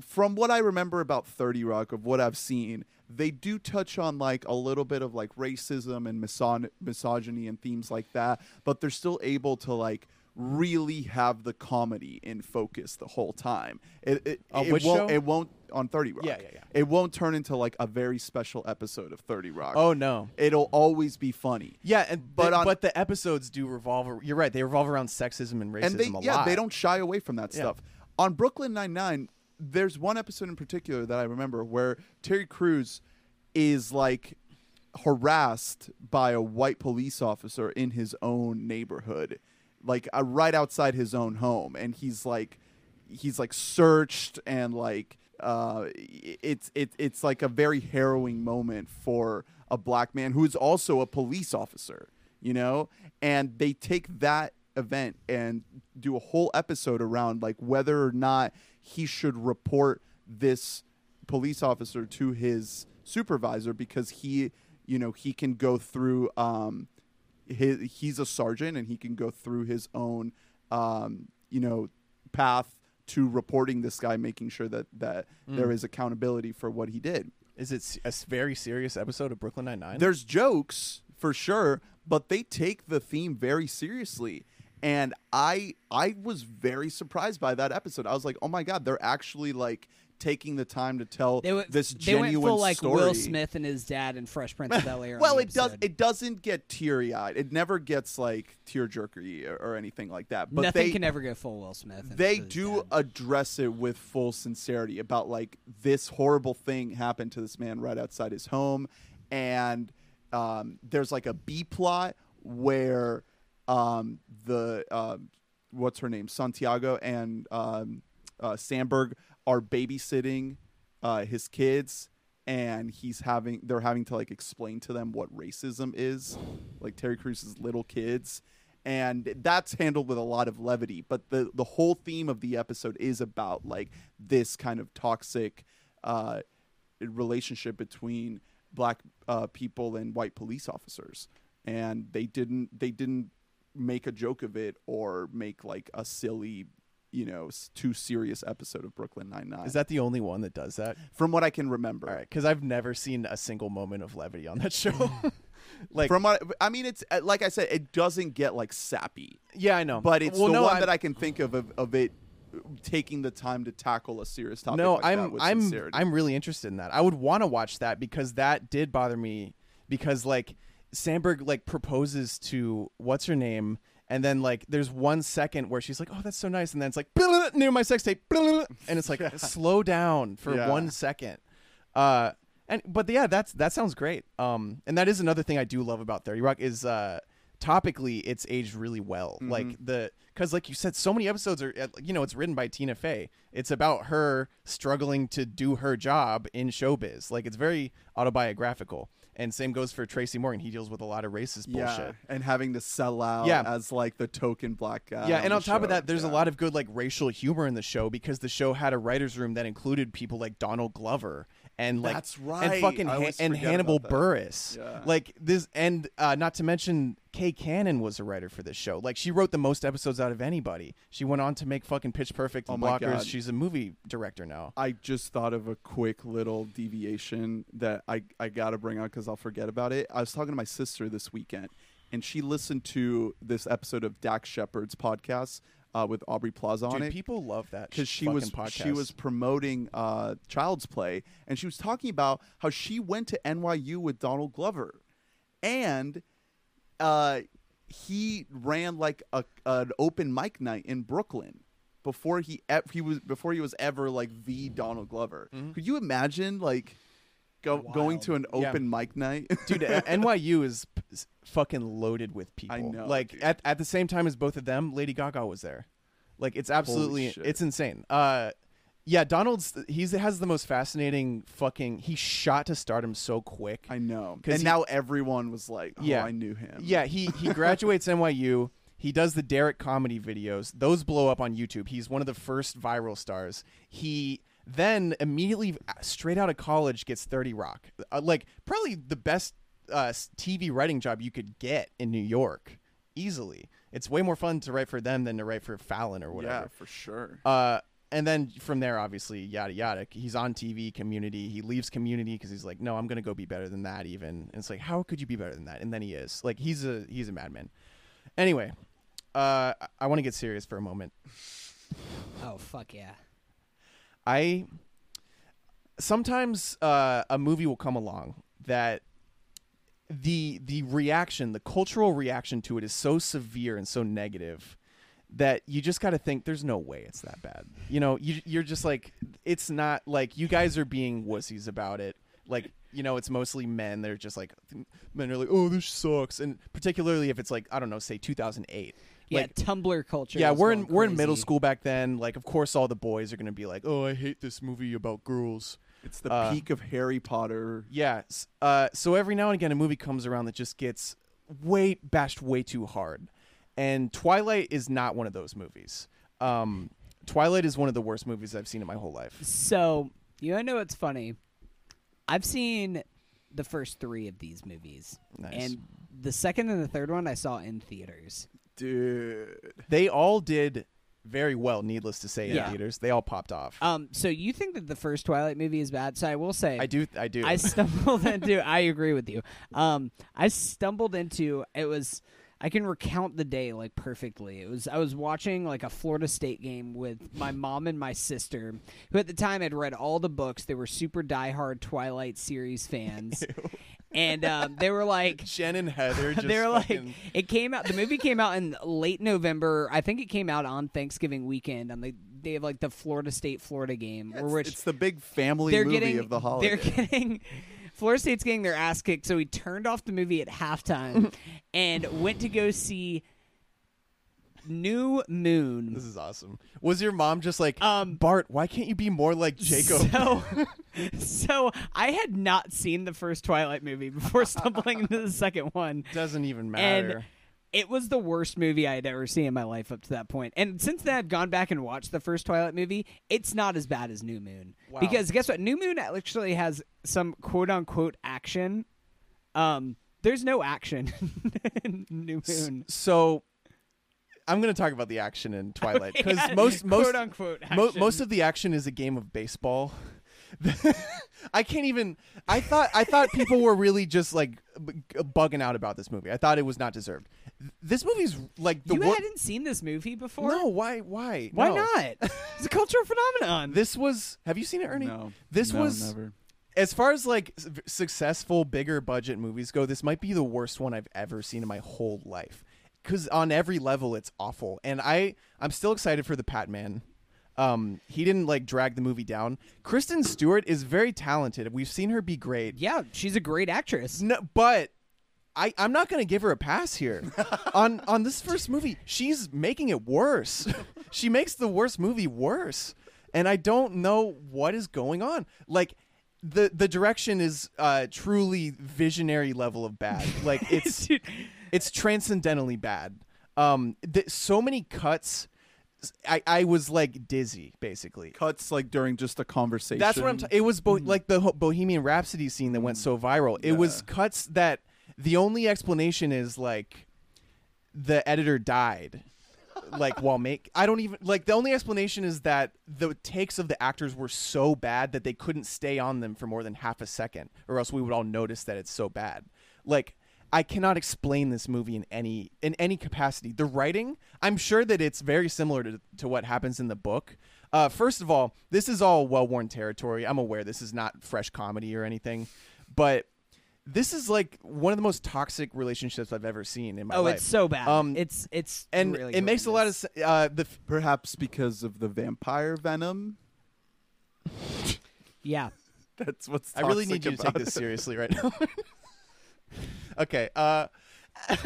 from what I remember about Thirty Rock, of what I've seen, they do touch on like a little bit of like racism and misogy- misogyny and themes like that, but they're still able to like really have the comedy in focus the whole time. It it, On it won't show? it won't on Thirty Rock. Yeah, yeah, yeah. It won't turn into like a very special episode of Thirty Rock. Oh no. It'll always be funny. Yeah, and But but on- but the episodes do revolve. You're right. They revolve around sexism and racism and they a yeah lot. they don't shy away from that Yeah. stuff on brooklyn 99 there's one episode in particular that i remember where terry Crews is like harassed by a white police officer in his own neighborhood like uh, right outside his own home and he's like he's like searched and like uh it's it's it's like a very harrowing moment for a black man who is also a police officer you know? And they take that event and do a whole episode around like whether or not he should report this police officer to his supervisor because he you know he can go through um his, he's a sergeant and he can go through his own um you know path to reporting this guy making sure that that there is accountability for what he did Is it a very serious episode of Brooklyn Nine Nine? there's jokes for sure, but they take the theme very seriously. And I I was very surprised by that episode. I was like, oh my god, they're actually like taking the time to tell They this they went genuine full like story. Will Smith and his dad and Fresh Prince of Bel Air. well, it does. It doesn't get teary eyed. It never gets like tear jerky or, or anything like that. But Nothing they, can ever go full Will Smith. they do dad. address it with full sincerity about like this horrible thing happened to this man right outside his home and um, there's like a b plot where um, the um, what's her name Santiago and um, uh, Samberg are babysitting uh, his kids and he's having they're having to like explain to them what racism is. Like Terry Crews' little kids. And that's handled with a lot of levity. But the the whole theme of the episode is about like this kind of toxic uh, relationship between black uh, people and white police officers. And they didn't they didn't make a joke of it or make like a silly you know too serious episode of Brooklyn Nine Nine. Is that the only one that does that? from what I can remember? All right, because I've never seen a single moment of levity on that show. like, from what I mean, it's uh, like I said, it doesn't get like sappy, yeah, I know, but it's well, the no, one I'm, that I can think of, of of it taking the time to tackle a serious topic. no, like I'm with I'm sincerity. I'm really interested in that. I would want to watch that because that did bother me because like Samberg like proposes to what's her name. And then like there's one second where she's like, "Oh, that's so nice," and then it's like near my sex tape, and it's like slow down for Yeah. one second. Uh, and but yeah, that's that sounds great. Um, and that is another thing I do love about Thirty Rock is uh, topically it's aged really well. Mm-hmm. Like the because like you said, so many episodes are uh, you know it's written by Tina Fey. It's about her struggling to do her job in showbiz. Like it's very autobiographical. And same goes for Tracy Morgan. He deals with a lot of racist yeah, bullshit. and having to sell out Yeah. as like the token black guy. Yeah, and on top of that, there's a lot of good like racial humor in the show because the show had a writers' room that included people like Donald Glover and like That's right, and fucking always and Hannibal. Buress. Yeah. Like this, and uh, not to mention Kay Cannon was a writer for this show. Like she wrote the most episodes out of anybody. She went on to make fucking Pitch Perfect and Oh Blockers. God. She's a movie director now. I just thought of a quick little deviation that I, I got to bring out because I'll forget about it. I was talking to my sister this weekend, and she listened to this episode of Dax Shepard's podcast uh, with Aubrey Plaza on Dude, it people love that because she was podcast. she was promoting uh, Child's Play, and she was talking about how she went to NYU with Donald Glover, and uh, he ran like a an open mic night in Brooklyn before he e- he was before he was ever like the Donald Glover. Could you imagine like go, going to an Mm-hmm. Yeah. open mic night? Dude, NYU is fucking loaded with people. I know, Like dude. at at the same time as both of them, Lady Gaga was there. Like it's absolutely it's insane. Uh yeah, Donald's he's has the most fascinating fucking he shot to stardom so quick. I know, and he- now everyone was like, "Oh, Yeah. I knew him." Yeah, he he graduates NYU. He does the Derrick comedy videos. Those blow up on YouTube. He's one of the first viral stars. He then immediately uh, straight out of college gets 30 Rock. Uh, like probably the best uh, TV writing job you could get in New York easily. It's way more fun to write for them than to write for Fallon or whatever. yeah, for sure. Uh, and then from there, obviously, yada yada. He's on TV, Community. He leaves Community because he's like, no, I'm gonna go be better than that. Even and it's like, how could you be better than that? And then he is. Like he's a he's a madman. Anyway, uh, I, I want to get serious for a moment. Oh fuck yeah. I sometimes uh, a movie will come along that the the reaction, the cultural reaction to it is so severe and so negative that you just got to think there's no way it's that bad. You know, you you're just like it's not like you guys are being wussies about it. Like, you know, it's mostly men that are just like men are like, "Oh, this sucks." And particularly if it's like, I don't know, say 2008. Yeah, Like, Tumblr culture. yeah, we're in going we're in middle school back then. Like, of course, all the boys are gonna be like, "Oh, I hate this movie about girls." It's the uh, peak of Harry Potter. Yeah. Uh, so every now and again, a movie comes around that just gets way bashed way too hard, and Twilight is not one of those movies. Um, Twilight is one of the worst movies I've seen in my whole life. So you wanna know what's funny? I've seen the first three of these movies, Nice. and the second and the third one I saw in theaters. Dude. They all did very well. Needless to say, Yeah. in theaters, they all popped off. Um, so you think that the first Twilight movie is bad? So I will say, I do. I do. I stumbled into. I agree with you. Um, I stumbled into. It was. I can recount the day like perfectly. It was. I was watching like a Florida State game with my mom and my sister, who at the time had read all the books. They were super diehard Twilight series fans, and um, they were like. Jen and Heather. Just They're like it came out. The movie came out in late November. I think it came out on Thanksgiving weekend on the day of like the Florida State Florida game, It's, which it's the big family movie getting of the holiday. they're getting Florida State's getting their ass kicked, so he turned off the movie at halftime and went to go see New Moon. This is awesome. Was your mom just like, Um, Bart? Why can't you be more like Jacob? So, so I had not seen the first Twilight movie before stumbling into the second one. Doesn't even And matter. it was the worst movie I had ever seen in my life up to that point. And since then, I've gone back and watched the first Twilight movie. It's not as bad as New Moon. Wow. Because guess what? New Moon actually has some quote unquote action. Um, there's no action in New Moon. so, I'm gonna talk about the action in Twilight because Yeah, most most quote unquote. Mo- most of the action is a game of baseball. I can't even. I thought I thought people were really just like b- bugging out about this movie. I thought it was not deserved. This movie's like the you one. hadn't seen this movie before. No, why? Why? Why No. not? It's a cultural phenomenon. This was. Have you seen it, Ernie? No, This no, was never. as far as like successful, bigger budget movies go. This might be the worst one I've ever seen in my whole life. Because on every level, it's awful. And I, I'm still excited for the Pat Man. Um, he didn't like drag the movie down. Kristen Stewart is very talented. We've seen her be great. yeah, she's a great actress. No, but I, I'm not gonna give her a pass here. on on this first movie, she's making it worse. she makes the worst movie worse, and I don't know what is going on. Like the the direction is uh, truly visionary level of bad. Like it's Dude, it's transcendentally bad. Um, th- so many cuts. I, I was like dizzy, basically. Cuts like during just a conversation. That's what I'm. T- it was bo- like the Ho- Bohemian Rhapsody scene that went so viral. It was cuts that the only explanation is like the editor died, like while make. I don't even like the only explanation is that the takes of the actors were so bad that they couldn't stay on them for more than half a second, or else we would all notice that it's so bad. Like. I cannot explain this movie in any in any capacity. The writing, I'm sure that it's very similar to, to what happens in the book. Uh, first of all, this is all well worn territory. I'm aware this is not fresh comedy or anything, but this is like one of the most toxic relationships I've ever seen in my life. oh, life. it's so bad. Um, it's it's and really it makes a lot of Uh, the f- perhaps because of the vampire venom. yeah. That's what's. I really need you to take this seriously right now. okay. Uh,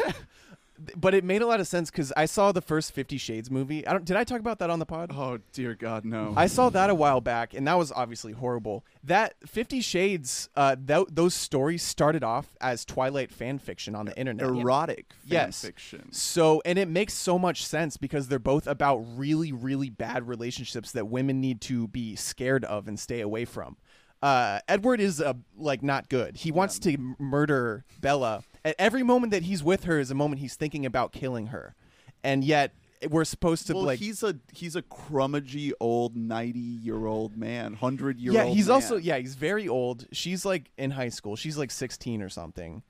but it made a lot of sense because I saw the first Fifty Shades movie. I don't. Did I talk about that on the pod? Oh dear God, no! I saw that a while back, and that was obviously horrible. That Fifty Shades, uh, th- those stories started off as Twilight fan fiction on the internet. erotic fan Yes. fiction. So, and it makes so much sense because they're both about really, really bad relationships that women need to be scared of and stay away from. Uh, Edward is uh, like not good. He wants to murder Bella. At every moment that he's with her is a moment he's thinking about killing her, and yet we're supposed to well, like. he's a he's a crummagey old ninety year old man, hundred year yeah, old. he's man. also yeah, he's very old. She's like in high school. She's like 16 or something.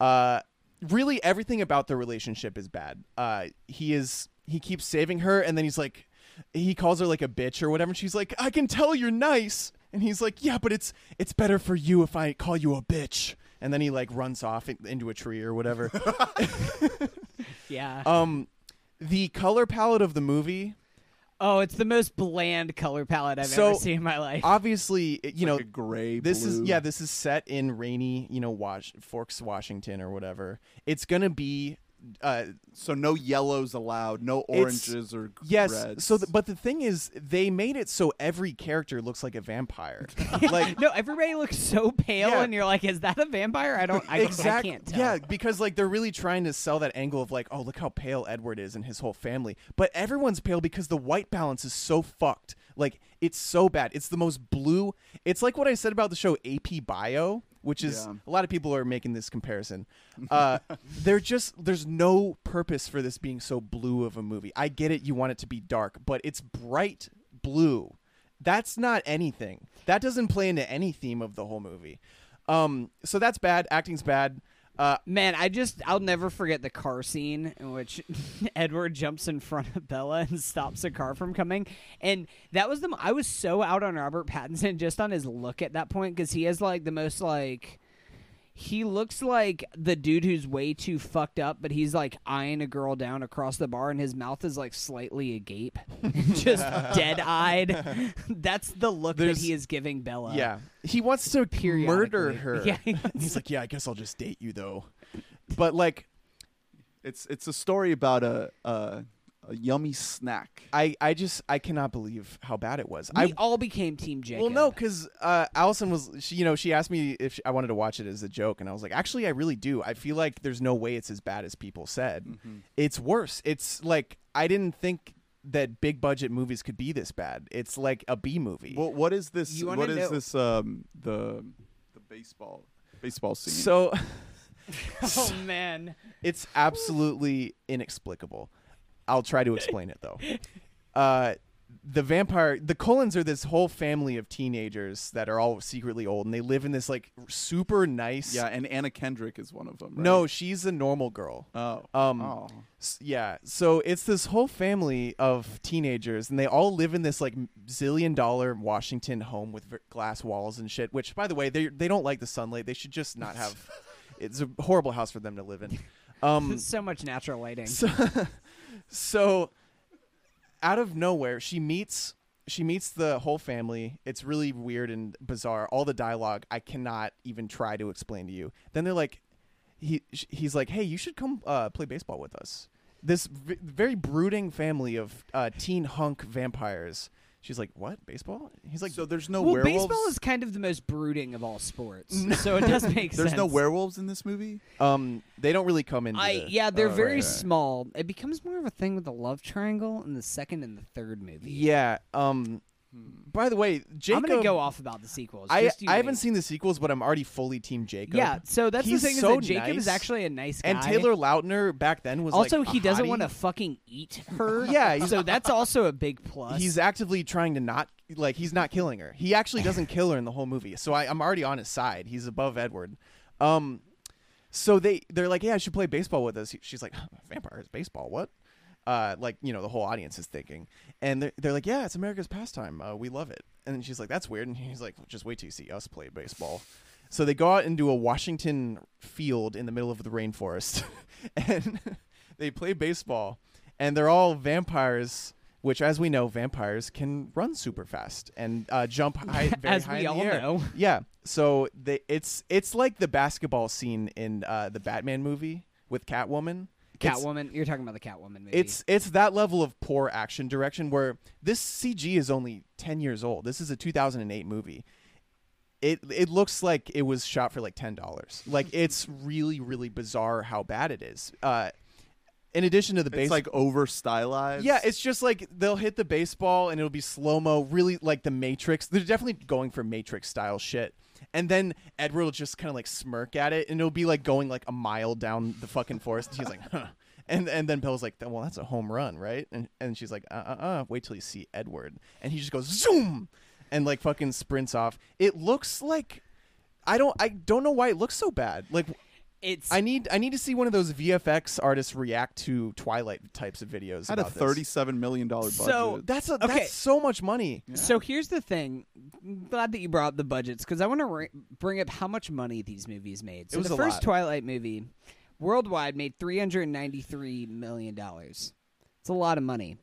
Uh really everything about the relationship is bad. Uh he is he keeps saving her and then he's like he calls her like a bitch or whatever and she's like, "I can tell you're nice." And he's like, "Yeah, but it's it's better for you if I call you a bitch." And then he like runs off in- into a tree or whatever. Yeah. um the color palette of the movie oh, it's the most bland color palette I've So, ever seen in my life. obviously, it- you know, like a gray. this is blue. yeah this is set in rainy you know Wash, forks washington or whatever it's gonna be uh So no yellows allowed, no It's- oranges or yes reds. so th- but the thing is they made it so every character looks like a vampire like no, everybody looks so pale, Yeah. and you're like, "Is that a vampire?" I don't. I, don't- I exactly can't tell. yeah because like they're really trying to sell that angle of like oh look how pale edward is and his whole family but everyone's pale because the white balance is so fucked like it's so bad it's the most blue it's like what i said about the show ap bio which is Yeah. a lot of people are making this comparison. Uh they're just there's no purpose for this being so blue of a movie. I get it you want it to be dark but it's bright blue. That's not anything. That doesn't play into any theme of the whole movie. Um so that's bad. Acting's bad uh Man, I just I'll never forget the car scene in which Edward jumps in front of Bella and stops a car from coming. And that was the I was so out on Robert Pattinson just on his look at that point cuz he has like the most like he looks like the dude who's way too fucked up, but he's like eyeing a girl down across the bar, and his mouth is like slightly agape, just dead eyed. That's the look There's- that he is giving Bella. yeah, he wants to murder her. Yeah, he he's like, yeah, I guess I'll just date you though. But like, It's it's a story about a a, a yummy snack. I I just I cannot believe how bad it was. We I all became Team Jacob. Well, no, because uh, Allison was, she, you know, she asked me if I wanted to watch it as a joke, and I was like, actually, I really do. I feel like there's no way it's as bad as people said. Mm-hmm. It's worse. It's like I didn't think that big budget movies could be this bad. It's like a B movie. Well, what is this? You wanna What is this? Um, the the baseball baseball scene. so oh man, it's absolutely inexplicable. I'll try to explain it though. Uh, the vampire, the Cullens are this whole family of teenagers that are all secretly old, and they live in this like super nice. yeah, and Anna Kendrick is one of them. Right? No, she's a normal girl. Oh. Um, oh. S- Yeah, so it's this whole family of teenagers, and they all live in this like zillion dollar Washington home with v- glass walls and shit. Which, by the way, they they don't like the sunlight. They should just not have. it's a horrible house for them to live in. Um, so much natural lighting. so, so out of nowhere, she meets she meets the whole family. It's really weird and bizarre. All the dialogue I cannot even try to explain to you. Then they're like, he he's like, hey, you should come uh, play baseball with us. This v- very brooding family of uh, teen hunk vampires. She's like, what baseball? He's like, so there's no well, werewolves. baseball is kind of the most brooding of all sports, so it does make sense. there's no werewolves in this movie. um, they don't really come in. I the- yeah, they're Oh, very right, right. small. It becomes more of a thing with the love triangle in the second and the third movie. yeah. Um, by the way, Jacob. I'm gonna go off about the sequels. I, Just you I haven't wait. seen the sequels, but I'm already fully Team Jacob. Yeah, so that's He's the thing so is that Jacob is actually a nice guy. And Taylor Lautner back then was also like, he doesn't want to fucking eat her. Yeah, so that's also a big plus. He's actively trying to not like he's not killing her. He actually doesn't kill her in the whole movie. So I, I'm already on his side. He's above Edward. Um, so they they're like, yeah, I should play baseball with us. She's like, vampires baseball, what? Uh, like you know the whole audience is thinking, and they're, they're like, yeah, it's America's pastime. Uh, we love it. And she's like, that's weird. And he's like, just wait till you see us play baseball. So they go out into a Washington field in the middle of the rainforest, and they play baseball, and they're all vampires. Which, as we know, vampires can run super fast and uh, jump high, very As high in the air. know. Yeah. So they, it's it's like the basketball scene in uh, the Batman movie with Catwoman. It's- Catwoman. You're talking about the Catwoman movie. It's it's that level of poor action direction where this CG is only 10 years old. This is a 2008 movie. It it looks like it was shot for like $10. Like it's really really bizarre how bad it is. Uh in addition to the base It's like over stylized. yeah, it's just like they'll hit the baseball and it'll be slow mo, really like the Matrix. They're definitely going for Matrix style shit. And then Edward will just kind of like smirk at it, and it'll be like going like a mile down the fucking forest. And she's like, huh. And and then Bill's like, well, that's a home run, right? And and she's like, uh uh uh, wait till you see Edward. And he just goes zoom, and like fucking sprints off. It looks like. I don't. I don't know why it looks so bad. Like it's I need. I need to see one of those VFX artists react to Twilight types of videos. had a about this. thirty-seven million dollar budget. So, That's a, Okay. that's so much money. So here's the thing. I'm glad that you brought up the budgets because I want to ra- bring up how much money these movies made. So was the a first lot. Twilight movie, worldwide, made 393 million dollars. It's a lot of money.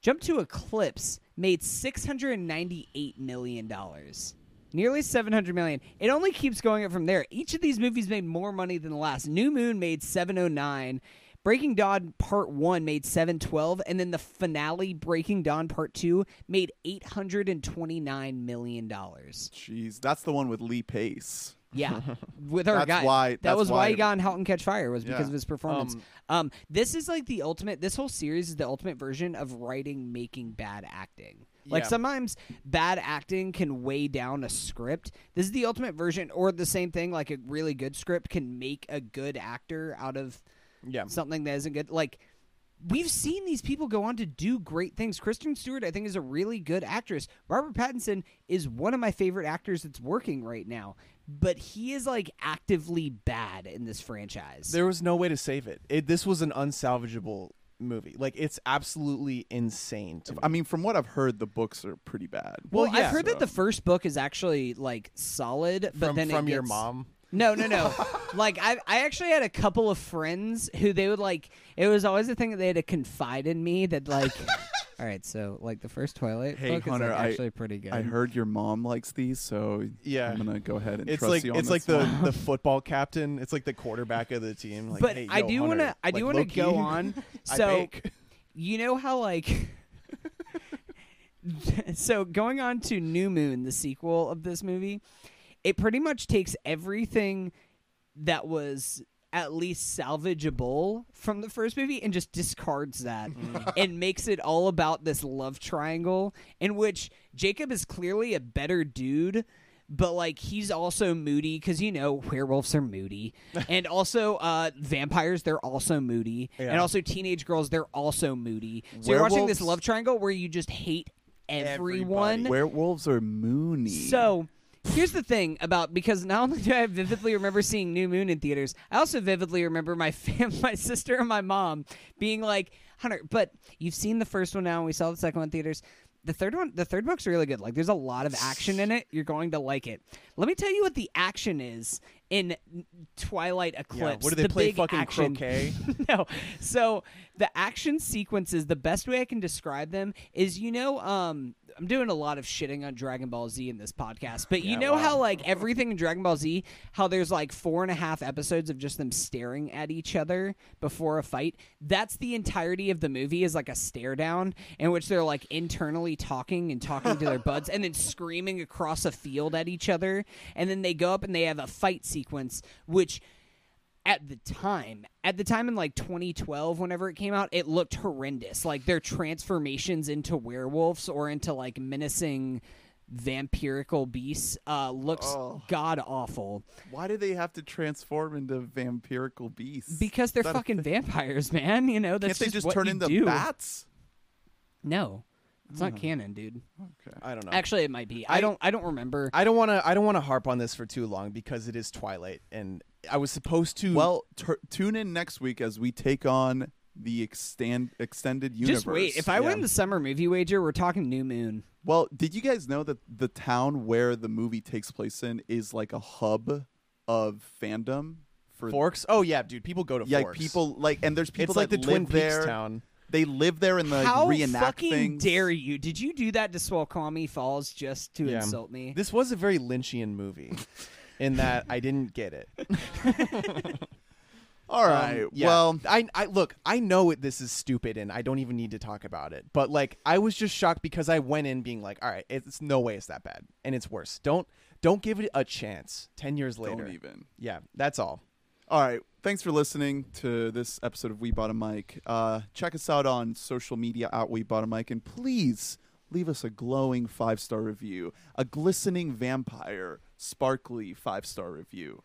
Jump to Eclipse made 698 million dollars. Nearly 700 million. It only keeps going up from there. Each of these movies made more money than the last. New Moon made 709. Breaking Dawn Part 1 made 712 and then the finale Breaking Dawn Part 2 made 829 million dollars. Jeez, that's the one with Lee Pace. Yeah, with our That's guy. why- that that's was why, why- he got in *Halt and Catch Fire* was because Yeah. of his performance. Um, Um, this is like the ultimate. This whole series is the ultimate version of writing making bad acting. Like Yeah. sometimes bad acting can weigh down a script. This is the ultimate version, or the same thing. Like a really good script can make a good actor out of Yeah. something that isn't good. Like we've seen these people go on to do great things. Kristen Stewart, I think, is a really good actress. Robert Pattinson is one of my favorite actors that's working right now. But he is like actively bad in this franchise. There was no way to save it. it. This was an unsalvageable movie. Like it's absolutely insane. To me. I mean, from what I've heard, the books are pretty bad. well, well, yeah. I've heard that the first book is actually like solid, but from then from it your gets- mom. No, no, no. like I, I actually had a couple of friends who they would like. It was always a thing that they had to confide in me that like. All right, so like the first Twilight Hey, book Hunter, is like, I- actually pretty good. I heard your mom likes these, so Yeah. I'm gonna go ahead and It's trust like you on it's like this the one. the football captain. It's like the quarterback of the team. Like, but hey, I yo, do want to I do like, want to go low-key, on. I So bake. you know how like so going on to New Moon, the sequel of this movie, it pretty much takes everything that was at least salvageable from the first movie and just discards that and makes it all about this love triangle in which Jacob is clearly a better dude but like he's also moody because you know werewolves are moody. And also uh vampires they're also moody. And also teenage girls they're also moody. So you're watching this love triangle where you just hate everyone? Werewolves are moony. so here's the thing about because not only do I vividly remember seeing New Moon in theaters, I also vividly remember my fam- my sister and my mom being like, "Hunter, but you've seen the first one now, and we saw the second one in theaters." The third one, the third book's really good. Like, there's a lot of action in it. You're going to like it. Let me tell you what the action is in Twilight Yeah, Eclipse. what do they the play? Fucking action. croquet. no. So the action sequences, the best way I can describe them is, you know, um, I'm doing a lot of shitting on Dragon Ball Z in this podcast, but you Yeah, know wow. how like everything in Dragon Ball Z, how there's like four and a half episodes of just them staring at each other before a fight. That's the entirety of the movie is like a stare down in which they're like internally talking and talking to their buds and then screaming across a field at each other, and then they go up and they have a fight sequence which at the time at the time in like 2012 whenever it came out it looked horrendous like their transformations into werewolves or into like menacing vampirical beasts uh looks Oh. god awful why do they have to transform into vampirical beasts? because they're fucking vampires man you know that's Can't they just what turn into do. bats? no it's not Oh. canon dude Okay. I don't know. actually it might be i, I- don't i don't remember I don't want to. I don't want to harp on this for too long because it is Twilight, and I was supposed to. Well, tur tune in next week as we take on the extend extended universe. just wait if i yeah. win the summer movie wager we're talking new moon Well, did you guys know that the town where the movie takes place in is like a hub of fandom for Forks. Oh yeah, dude. People go to Yeah, like Forks. people like, and there's people It's like the that Twin live Peaks there. town. They live there and like How reenact fucking things. dare you? Did you do that to Snoqualmie Falls just to Yeah. insult me? This was a very Lynchian movie, in that I didn't get it. All right. Um, yeah. Well, I, I look. I know it, this is stupid, and I don't even need to talk about it. But like, I was just shocked because I went in being like, "All right, it's no way it's that bad, and it's worse." Don't don't give it a chance. Ten years later, don't even. yeah, that's all. All right. Thanks for listening to this episode of We Bought a Mic. Uh, check us out on social media at We Bought a Mic, and please leave us a glowing five star review, a glistening vampire, sparkly five star review.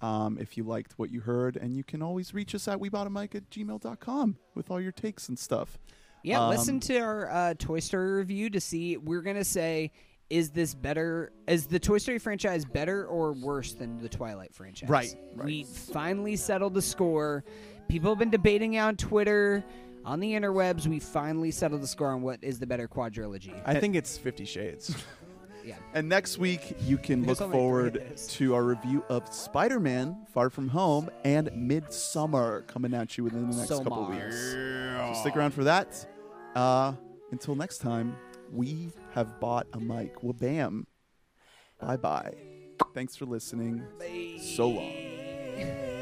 Um, if you liked what you heard, and you can always reach us at weboughamic at gmail.com with all your takes and stuff. Yeah, Um, listen to our uh, Toy Story review to see. We're gonna say, is this better? Is the Toy Story franchise better or worse than the Twilight franchise? Right, We finally settled the score. People have been debating on Twitter, on the interwebs. We finally settled the score on what is the better quadrilogy. I think it's Fifty Shades. yeah. And next week, you can look forward to our review of Spider Man Far From Home and Midsummer coming at you within the next couple Sommar. weeks. So stick around for that. Uh, until next time, we have bought a mic. Well, bam. Bye bye. Thanks for listening. So long.